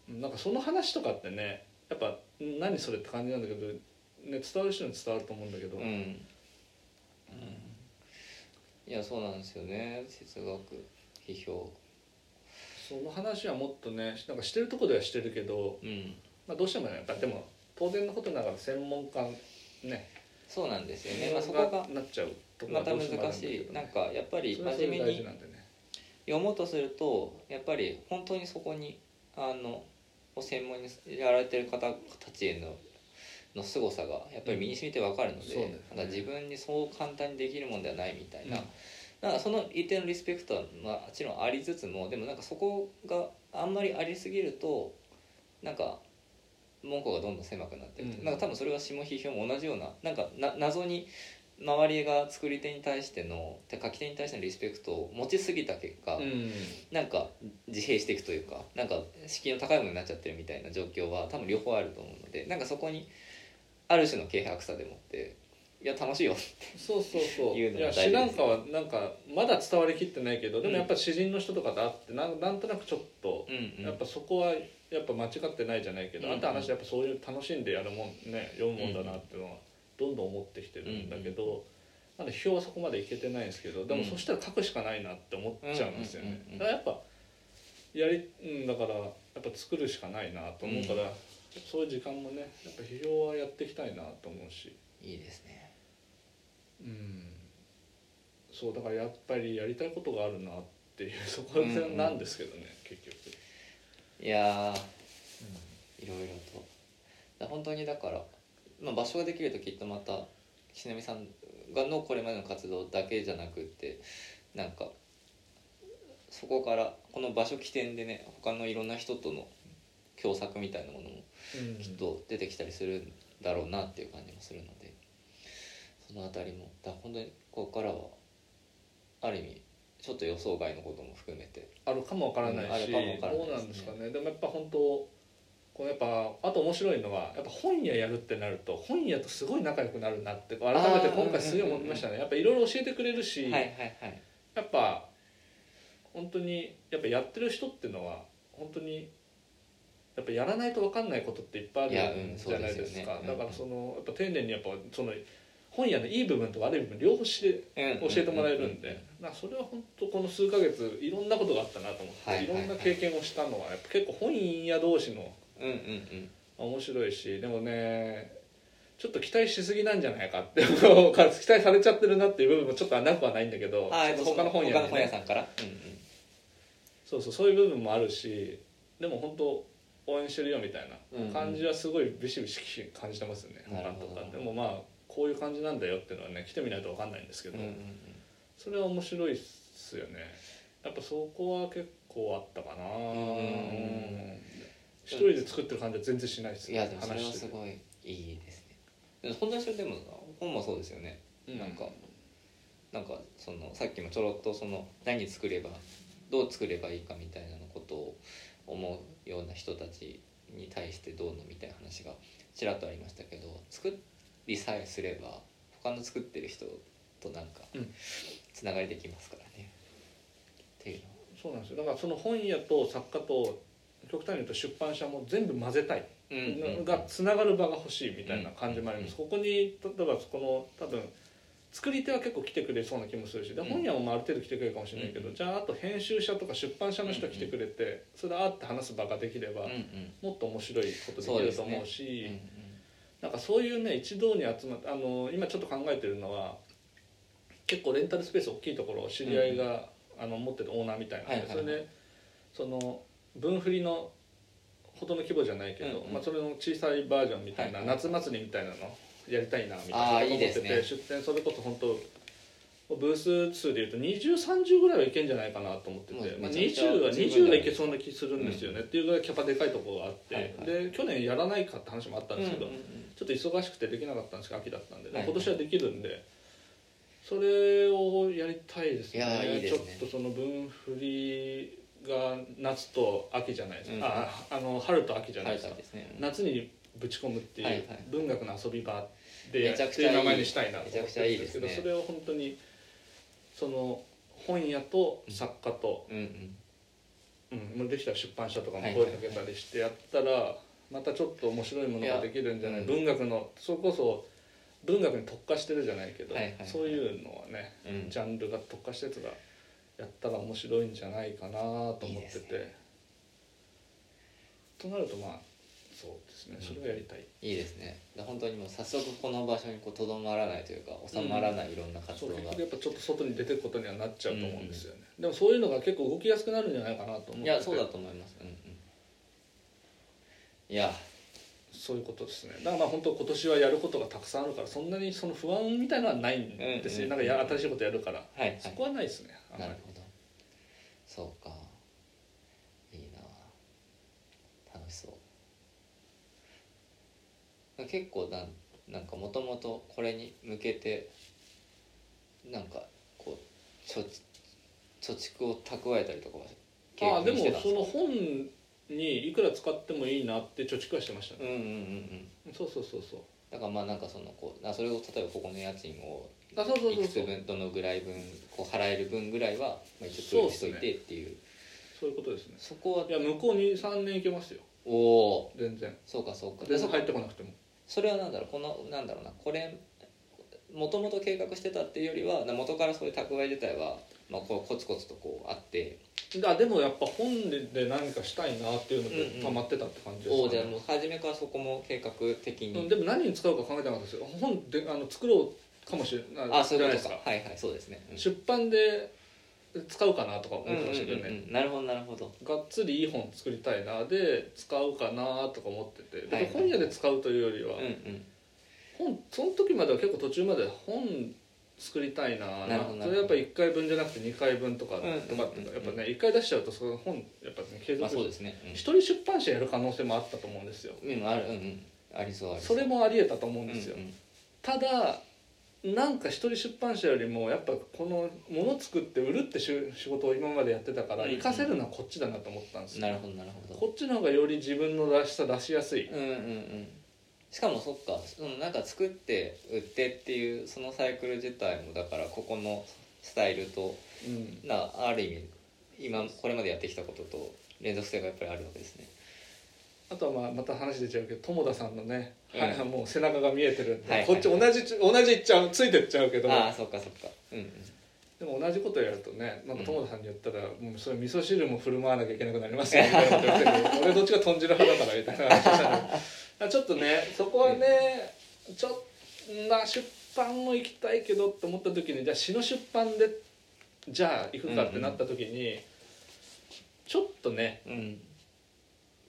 なんかその話とかってねやっぱん何それって感じなんだけど、ね、伝わる人には伝わると思うんだけど、うん。いやそうなんですよね。哲学批評。その話はもっとねなんかしてるとこではしてるけど、うん。まあ、どうしてもねやっぱでも当然のことながら専門家ねそうなんですよね、まあ、そこがなっちゃう。とこまた難しい。なんかやっぱり真面目に読もうとするとやっぱり本当にそこにあのを専門にやられてる方たちへのの凄さがやっぱり身に染みて分かるので,、そうですね。なんか自分にそう簡単にできるもんではないみたいな,、うん。なんかその一定のリスペクトはまあもちろんありつつもでもなんかそこがあんまりありすぎるとなんか門戸がどんどん狭くなってると、うん。なんか多分それは下批評も同じようななんかな謎に周りが作り手に対しての書き手に対してのリスペクトを持ちすぎた結果、うん。なんか自閉していくというかなんか敷居の高いものになっちゃってるみたいな状況は多分両方あると思うのでなんかそこにある種の軽薄さでもっていや楽しいよそうそうそう。いや詩なんかはなんかまだ伝わりきってないけどでもやっぱ詩人の人とかと会ってなんなんとなくちょっと、うん。やっぱそこはやっぱ間違ってないじゃないけど、うん。あと話やっぱそういう楽しんでやるもんね読むもんだなっていうのはどんどん思ってきてるんだけど、まだ批評はそこまでいけてないんですけどでもうん。そしたら書くしかないなって思っちゃうんですよね、うんうんうんうん。だからやっぱやり、うん、だからやっぱ作るしかないなと思うから、そういう時間もねやっぱ批評はやっていきたいなと思うし。いいですね。うん。そうだからやっぱりやりたいことがあるなっていうそこなんですけどね、結局、いやー。いろいろと。だ本当にだから、まあ、場所ができるときっとまた岸波さんがのこれまでの活動だけじゃなくってなんかそこからこの場所起点でね他のいろんな人との共作みたいなものもうん。きっと出てきたりするんだろうなっていう感じもするのでそのあたりも。だ本当にここからはある意味ちょっと予想外のことも含めて。あるかもわからないし、どうなんですかね。でもやっぱ本当こうやっぱあと面白いのはやっぱ本屋やるってなると本屋とすごい仲良くなるなって改めて今回すごい思いましたね。やっぱいろいろ教えてくれるし、はいはいはい。やっぱ本当にやっぱやってる人っていうのは本当にやっぱやらないと分かんないことっていっぱいあるじゃないですか。だからそのやっぱ丁寧にやっぱその本屋のいい部分と悪い部分両方知れうん。教えてもらえるんで、なんかそれは本当この数ヶ月いろんなことがあったなと思って、はいろんな経験をしたのはやっぱ結構本屋同士のうんうんうん。面白いしでもねちょっと期待しすぎなんじゃないかって (laughs) 期待されちゃってるなっていう部分もちょっとなくはないんだけど他の本屋他の本屋さんから、うんそうそうそういう部分もあるしでも本当応援してるよみたいな感じはすごいビシビシ感じてますよね、なるほど。他とかでもまあこういう感じなんだよっていうのはね来てみないと分かんないんですけど、うんうんうん。それは面白いっすよね。やっぱそこは結構あったかな、一人で作ってる感じは全然しないですいやでもそれはすごいいいですね。でも本当にそれでも本もそうですよね、うん。なんかなんかそのさっきもちょろっとその何作ればどう作ればいいかみたいなのことを思うような人たちに対してどうのみたいな話がちらっとありましたけど作りさえすれば他の作ってる人となんかうん。つながりできますからね、っていうのそうなんですよ。だからその本屋と作家と極端に言うと出版社も全部混ぜたい、うんうんがつながる場が欲しいみたいな感じもあります、ここに例えばこの多分作り手は結構来てくれそうな気もするしでうん。本屋もまあある程度来てくれるかもしれないけど、うんじゃああと編集者とか出版社の人が来てくれて、それであって話す場ができれば、うんうんもっと面白いことできると思うしうんうんなんかそういうね一堂に集まってあの今ちょっと考えてるのは結構レンタルスペース大きいところを知り合いが、あの持ってるオーナーみたいな。はいはいはい。それでその分振りのほどの規模じゃないけど、うんうん。まあ、それの小さいバージョンみたいな、はいはい夏祭りみたいなのやりたいなみたいなと思っててね。出店それこそ本当ブース数でいうと2030ぐらいはいけんじゃないかなと思ってて、まあ、めちゃくちゃ20は十分じゃない20はいけそうな気するんですよね、っていうぐらいキャパでかいところがあって、はい。はいで去年やらないかって話もあったんですけど、うんうんちょっと忙しくてできなかったんですけど秋だったんで、はい。はい今年はできるんでそれをやりたいですね。ね。ちょっとその分振りが夏と秋じゃないですか、うん。ああの春と秋じゃないですか、はいはいですね。夏にぶち込むっていう、文学の遊び場でっていう名前にしたいなと思ってるんですけどめちゃくちゃいいですね。それを本当にその本屋と作家と、うんうん。うん、もうできたら出版社とかもはい声かけたりしてやったらまたちょっと面白いものができるんじゃない文学のそれこそ文学に特化してるじゃないけど、はいはいはい。そういうのはね、うん。ジャンルが特化したやつがやったら面白いんじゃないかなと思ってて。いいね。となるとまあそうですね。それがやりたい、いいですね。で本当にもう早速この場所にこうとどまらないというか収まらないいろんな活動が、結局やっぱちょっと外に出てくことにはなっちゃうと思うんですよね、でもそういうのが結構動きやすくなるんじゃないかなと思ってて。いやそうだと思います。うんうん。いや。そういうことですね。だからまあ本当今年はやることがたくさんあるからそんなにその不安みたいのはないんですよ、うん。なんかや新しいことやるから、はいはい。そこはないですねあんまり。なるほど。そうかいいな楽しそう結構なんなんかもともとこれに向けてなんかこう貯貯蓄を蓄えたりとかはああでもその本にいくら使ってもいいなって貯蓄はしてましたね、うんうんうんうん。そうそうそうそう。だからまあなんかそのこうあそれを例えばここの家賃をあそうそういくつ分どのぐらい分こう払える分ぐらいは、まあ、一応プールしといてっていう。そういうことですね。そこはいや向こうに3年いけますよ。おお全然。そうかそうか。全然そこ入ってこなくてもそれはなんだろうこのなんだろうなこれもともと計画してたっていうよりはな元からそういう蓄え自体は、まあ、こうコツコツとこうあって。だでもやっぱ本で何かしたいなっていうのうんうん。で溜まってたって感じですおおじゃあねもう初めからそこも計画的に、うんでも何に使うか考えてなかったですよ。本であの作ろうかもしれないあそういうことか。はいはいそうですね、うん。出版で使うかなとか思ってましたけどね、うんうんうんなるほどなるほど。がっつりいい本作りたいなで使うかなとか思ってて、はいはい。本屋で使うというよりは、うんうん。本その時までは結構途中まで本作りたいな。それやっぱ1回分じゃなくて2回分とかうんうんうんとかってやっぱね1回出しちゃうとその本やっぱね継まあ続そうですね、一人出版社やる可能性もあったと思うんですよ。うん、うん、あるうんうん。ありそうありそれもありえたと思うんですよ、うんうん。ただなんか一人出版社よりもやっぱこのもの作って売るってしゅ仕事を今までやってたからうんうん。活かせるのはこっちだなと思ったんですよ、なるほどなるほど。こっちの方がより自分のらしさ出しやすい。うんうんうん。しかもそっかそのなんか作って売ってっていうそのサイクル自体もだからここのスタイルとうん。なある意味今これまでやってきたことと連続性がやっぱりあるわけですねあとはまあまた話出ちゃうけど友田さんのね、うんはいもう背中が見えてるんで、はいはい。こっち同じ同じいっちゃうついてっちゃうけどああそっかそっか。うんうん。でも同じことやるとねなんか友田さんに言ったら、もうそれ味噌汁も振る舞わなきゃいけなくなりますよ (laughs) みたいなこと言ってる俺どっちが豚汁派だからみたいな。話したのあちょっとねそこはねちょっとな出版も行きたいけどって思った時にじゃあ詩の出版でじゃあ行くかってなった時に、ちょっとねうん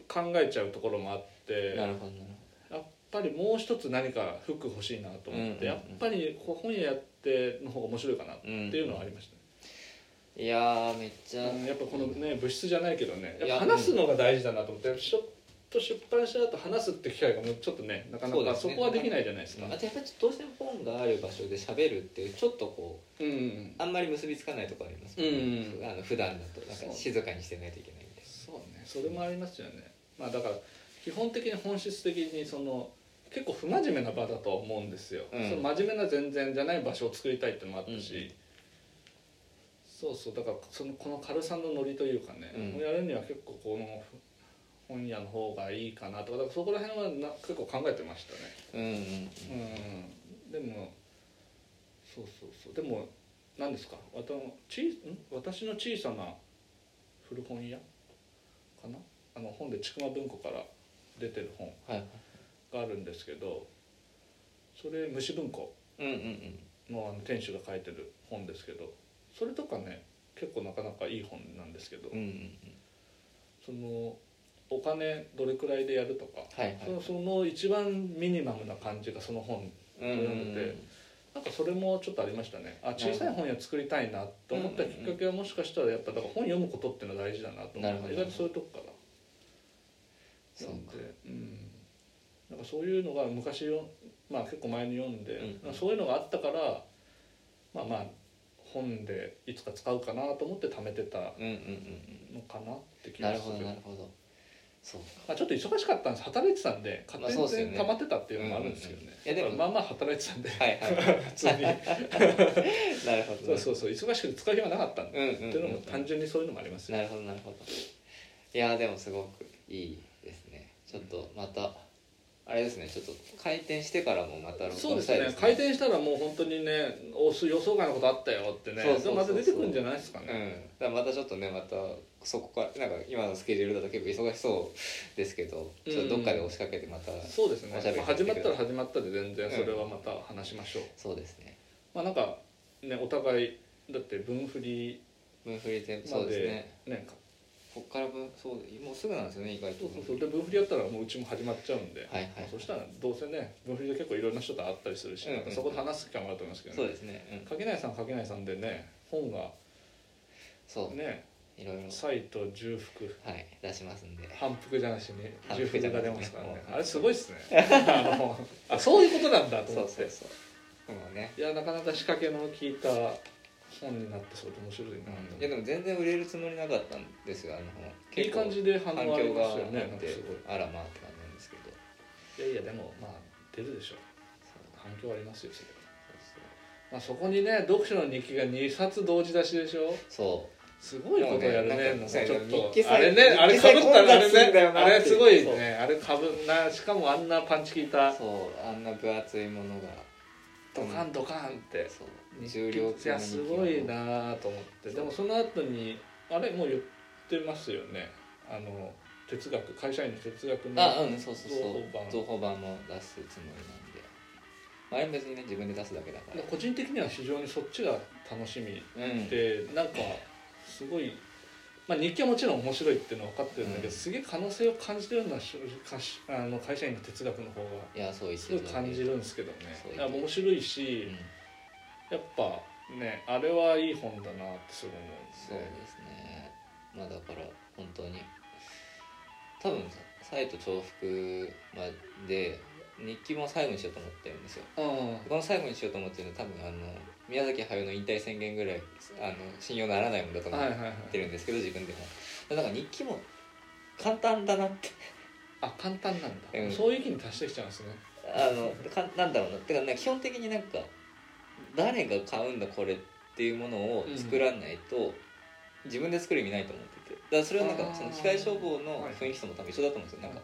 考えちゃうところもあってなるほどなるやっぱりもう一つ何かフック欲しいなと思って、うんうんうん。やっぱり本屋やっての方が面白いかなっていうのはありましたね、ほどいやーめっちゃ、うんやっぱこのね物質じゃないけどね話すのが大事だなと思ってちょっと出版社だと話すって機会がもうちょっとねなかなかそ,、こはできないじゃないですか。あとやっぱりどうしても本がある場所で喋るっていうちょっとこううんうんあんまり結びつかないところありますもんうんうんあの普段だとなんか静かにしてないといけないみたいそうね。それもありますよねまあだから基本的に本質的にその結構不真面目な場だとは思うんですよ、うん。その真面目な全然じゃない場所を作りたいってのもあったし、うんそうそう。だからそのこの軽さのノリというかね、うん。やるには結構この本屋の方がいいかなとかだからそこら辺はな結構考えてましたね。うんでもそうそうそう。でも何ですか？わたちん？私の小さな古本屋かな？あの本で千曲文庫から出てる本があるんですけどそれ虫文庫のあの店主が書いてる本ですけどそれとかね結構なかなかいい本なんですけど、そのお金どれくらいでやるとか、そのその一番ミニマムな感じがその本うんうんうん。なんかそれもちょっとありましたね。あ小さい本屋作りたいなと思ったきっかけはもしかしたらやっぱだから本読むことっていうのは大事だなと思って意外とそういうとこからそうなんでうん。なんかそういうのが昔よまあ結構前に読んで、うん。そういうのがあったからまあまあ本でいつか使うかなと思って貯めてたうんうんうんのかなって気うんなるほがするどなるほど。そうまあ、ちょっと忙しかったんです。働いてたんで勝手に溜まってたっていうのもあるんですけどね、うんうんうん。いやでもまあまあ働いてたんで。はいはい。(laughs) 普通に。(laughs) なるほどそうそうそう。忙しくて使う暇なかったんで、うんうんうんうんっていうのも単純にそういうのもありますよなるほどなるほど。いやでもすごくいいちょっとまたあれですねちょっと開店してからもまた録そうです音したいですね。ね。開店したらもう本当にねおす予想外のことあったよってね。そうそうまた出てくるんじゃないですかうん。ね、だからまたちょっとねまたそこからなんか今のスケジュールだと結構忙しそうですけどちょっとどっかで押しかけてまた、そうですね。始まったら始まったで全然それはまた話しましょう、そうですね。まあなんかねお互いだって分振り分振り全部まそうですね。でねこっから分そうもうすぐなんですよね意外と。そうそうそう。で分振りやったらもううちも始まっちゃうんで、はいはいまあそしたらどうせね分振りで結構いろんな人と会ったりするし、うんうんそこで話す機会もあると思いますけどね。そうですね。うん。垣内さん垣内さんでね本がそう。ねいろいろ。サイト重複。はい。出しますんで。反復じゃなしに重複が出ますからね。う。んあれすごいっすね。(laughs) あのあそういうことなんだとそ思って。うそうそう。でもね。いやなかなか仕掛けの効いた本になってそうで面白いな。と思っていやでも全然売れるつもりなかったんですよあの本いい感じで反響があっますよね。なんかてすごいあらまあって感じなんですけど。いやいやでもまあ出るでしょそう。反響ありますよそれはまあ、そこにね読書の日記が2冊同時出しでしょ。そう。すごいことやるね。ねちょっと。あれねあれかぶったらあれね。あれすごいね。あれかぶなしかもあんなパンチ効いた。そうあんな分厚いものがドカンドカンって重量いやすごいなと思って。でもその後にあれもう言ってますよね。あの哲学会社員の哲学のあうんそうそうそう。造法版。も出すつもりなんで。あれも別にね自分で出すだけだから。個人的には非常にそっちが楽しみうん。でなんかすごい、まあ、日記はもちろん面白いっていうのは分かってるんだけど、うん。すげえ可能性を感じてるのはしかしあの会社員の哲学の方がいやそうすごい感じるんですけどね。そういや面白いし、やっぱねあれはいい本だなってすごい思そううんで。ですね。まあだから本当に多分サイト重複まで日記も最後にしようと思ってるんですよ。うん。この最後にしようと思ってるのは多分あの宮崎駿の引退宣言ぐらいあの信用ならないものだと思ってるんですけど自分でも。だから日記も簡単だなって。あ簡単なんだ、うん。そういう気に達してきちゃうんですね。あのかなんだろうなてかね基本的になんか誰が買うんだこれっていうものを作らないと、自分で作る意味ないと思ってて。だからそれはなんかその機械消防の雰囲気とも多分一緒だと思うんですよ。なんか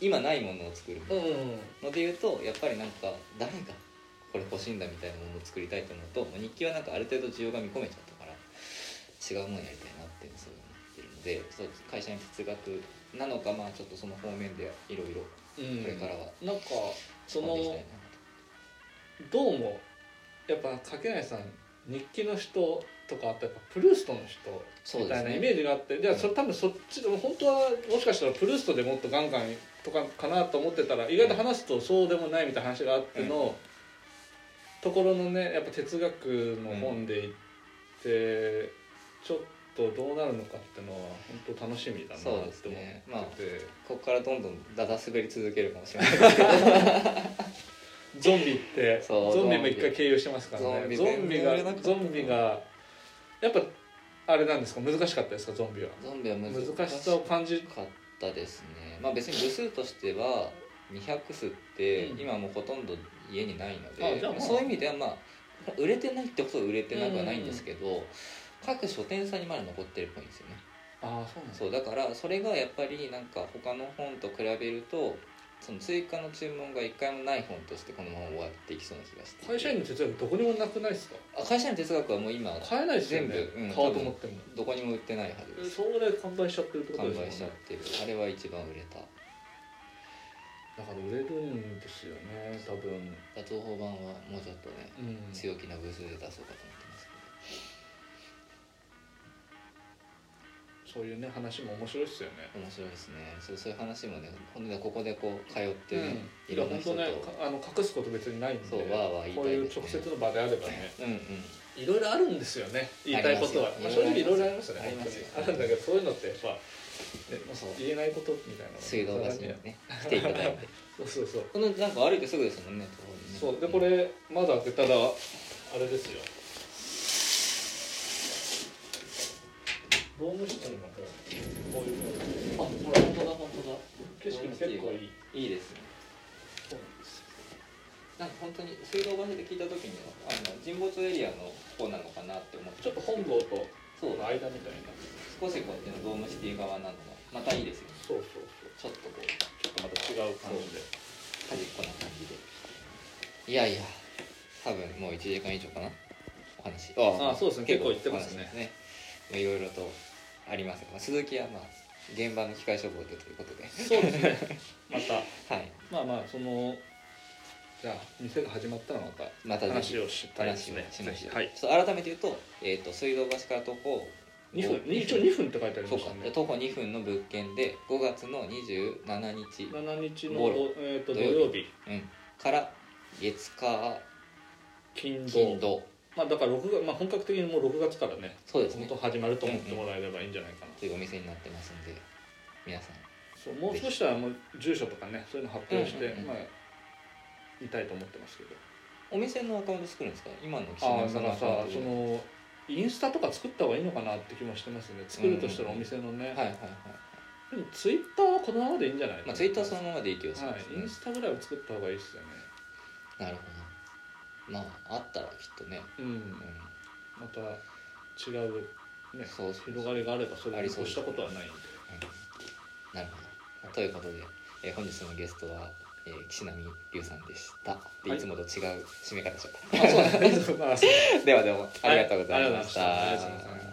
今ないものを作るうんうんうん。ので言うとやっぱりなんか誰がこれ欲しいんだみたいなものを作りたいと思うとまあ日記はなんかある程度需要が見込めちゃったから違うものやりたいなっていうそう思ってるのでそう会社に哲学なのかまあちょっとその方面でいろいろうん。これからはなんかそのどうもやっぱ掛内さん日記の人とかあとやっぱプルーストの人みたいなイメージがあって、じゃあそれ多分そっちでも本当はもしかしたらプルーストでもっとガンガンとかかなと思ってたら意外と話すとそうでもないみたいな話があっての、ところのねやっぱ哲学の本で言って、ちょっとどうなるのかっていうのは本当楽しみだなって思ってて、そうですね。まあここからどんどんだだ滑り続けるかもしれない。ですけどゾンビってゾンビも一回経由してますからね。ゾゾンビがゾンビがやっぱあれなんですか？難しかったですか？ゾンビは。ゾンビは難難しさを感じかったですね。まあ別に部数としては200数ってうん。今もうほとんど家にないので、まあそういう意味ではまあ売れてないってことは売れてなくはないんですけど、各書店さんにまだ残ってるっぽいんですよね。ああそうなんそうだからそれがやっぱりなんか他の本と比べるとその追加の注文が一回もない本としてこのまま終わっていきそうな気がして。会社員の哲学どこにもなくないですか？あ会社員の哲学はもう今買えないですよね。全部うん買おうと思っても。どこにも売ってないはずです。それで完売しちゃってるってこと完ですよね。売しちゃってる。あれは一番売れただから売れるんですよね多分。東宝版はもうちょっとねうん。強気な部数で出そうかと思ってますそういうね話も面白いですよね。けど面白いですね。そうそういう話もね本当にここでこう通ってうん。ね、いろんな人と、ねかあの隠すこと別にないんでそうわーわー言いこういうたいですね直接の場であればね。うんうんいろいろあるんですよね言いたいことは。ままあ正直いろいろありますよねありますあるんだけどそういうのってやっぱ、ねそう言えないことみたいな水道橋にね来ていただいて。(laughs) そうそうそう。このなんか歩いてすぐですもんねね。そう。でこれ窓開けたらあれですよ。ドーム室にもこうこういうあほら本当だ本当だ。景色も結構いい。いいですね。そうなんです。なんか本当に水道橋で聞いた時にはあの神保町エリアの方なのかなって思って。ちょっと本堂とそうの間みたいな。少しこっちのドームシティ側なのがまたいいですよ。ねそうそうそう。ちょっとこうちょっとまた違う感じで。端っこな感じで。いやいや多分もう1時間以上かな。お話。あそうですね。結構言ってますね。いろいろとありますが、まあ、鈴木はまあ現場の機械処方でということで。そうですね。(laughs) また。はい。まあまあそのじゃあ店が始まったらまたまたぜひ話をしたいです話をねしましょう、はい。ちょっと改めて言うと,、えー、と水道橋から徒歩2分一応2分。って書いてありそうかましたね。徒歩2分の物件で5月の27日、7日のゴロど、えー、と土土曜曜日。うん、から月火金土。金土。まあだから6月、まあ、本格的にもう6月からねそうですね。本当始まると思ってもらえればいいんじゃないかな、というお店になってますんで皆さん。そうもう少しはもう住所とかねそういうの発表して、うんうんうん。まあ見たいと思ってますけど。お店のアカウント作るんですか？今の岸あさそのインスタとか作った方がいいのかなって気もしてますね。作るとしたらお店のね、はいはいはい。でもツイッターはこのままでいいんじゃないまあツイッターそのままでいい気がしはいます、ね。インスタぐらいは作った方がいいですよね。なるほど。まああったらきっとね、うん。うん、また違うねそうそう広がりがあればそれに越したことはないんで。なるほど。ということで、えー本日のゲストは、えー岸波龍さんでした。ではい。いつもと違う締め方ですま (laughs) あそうではでもありがとうございました、はい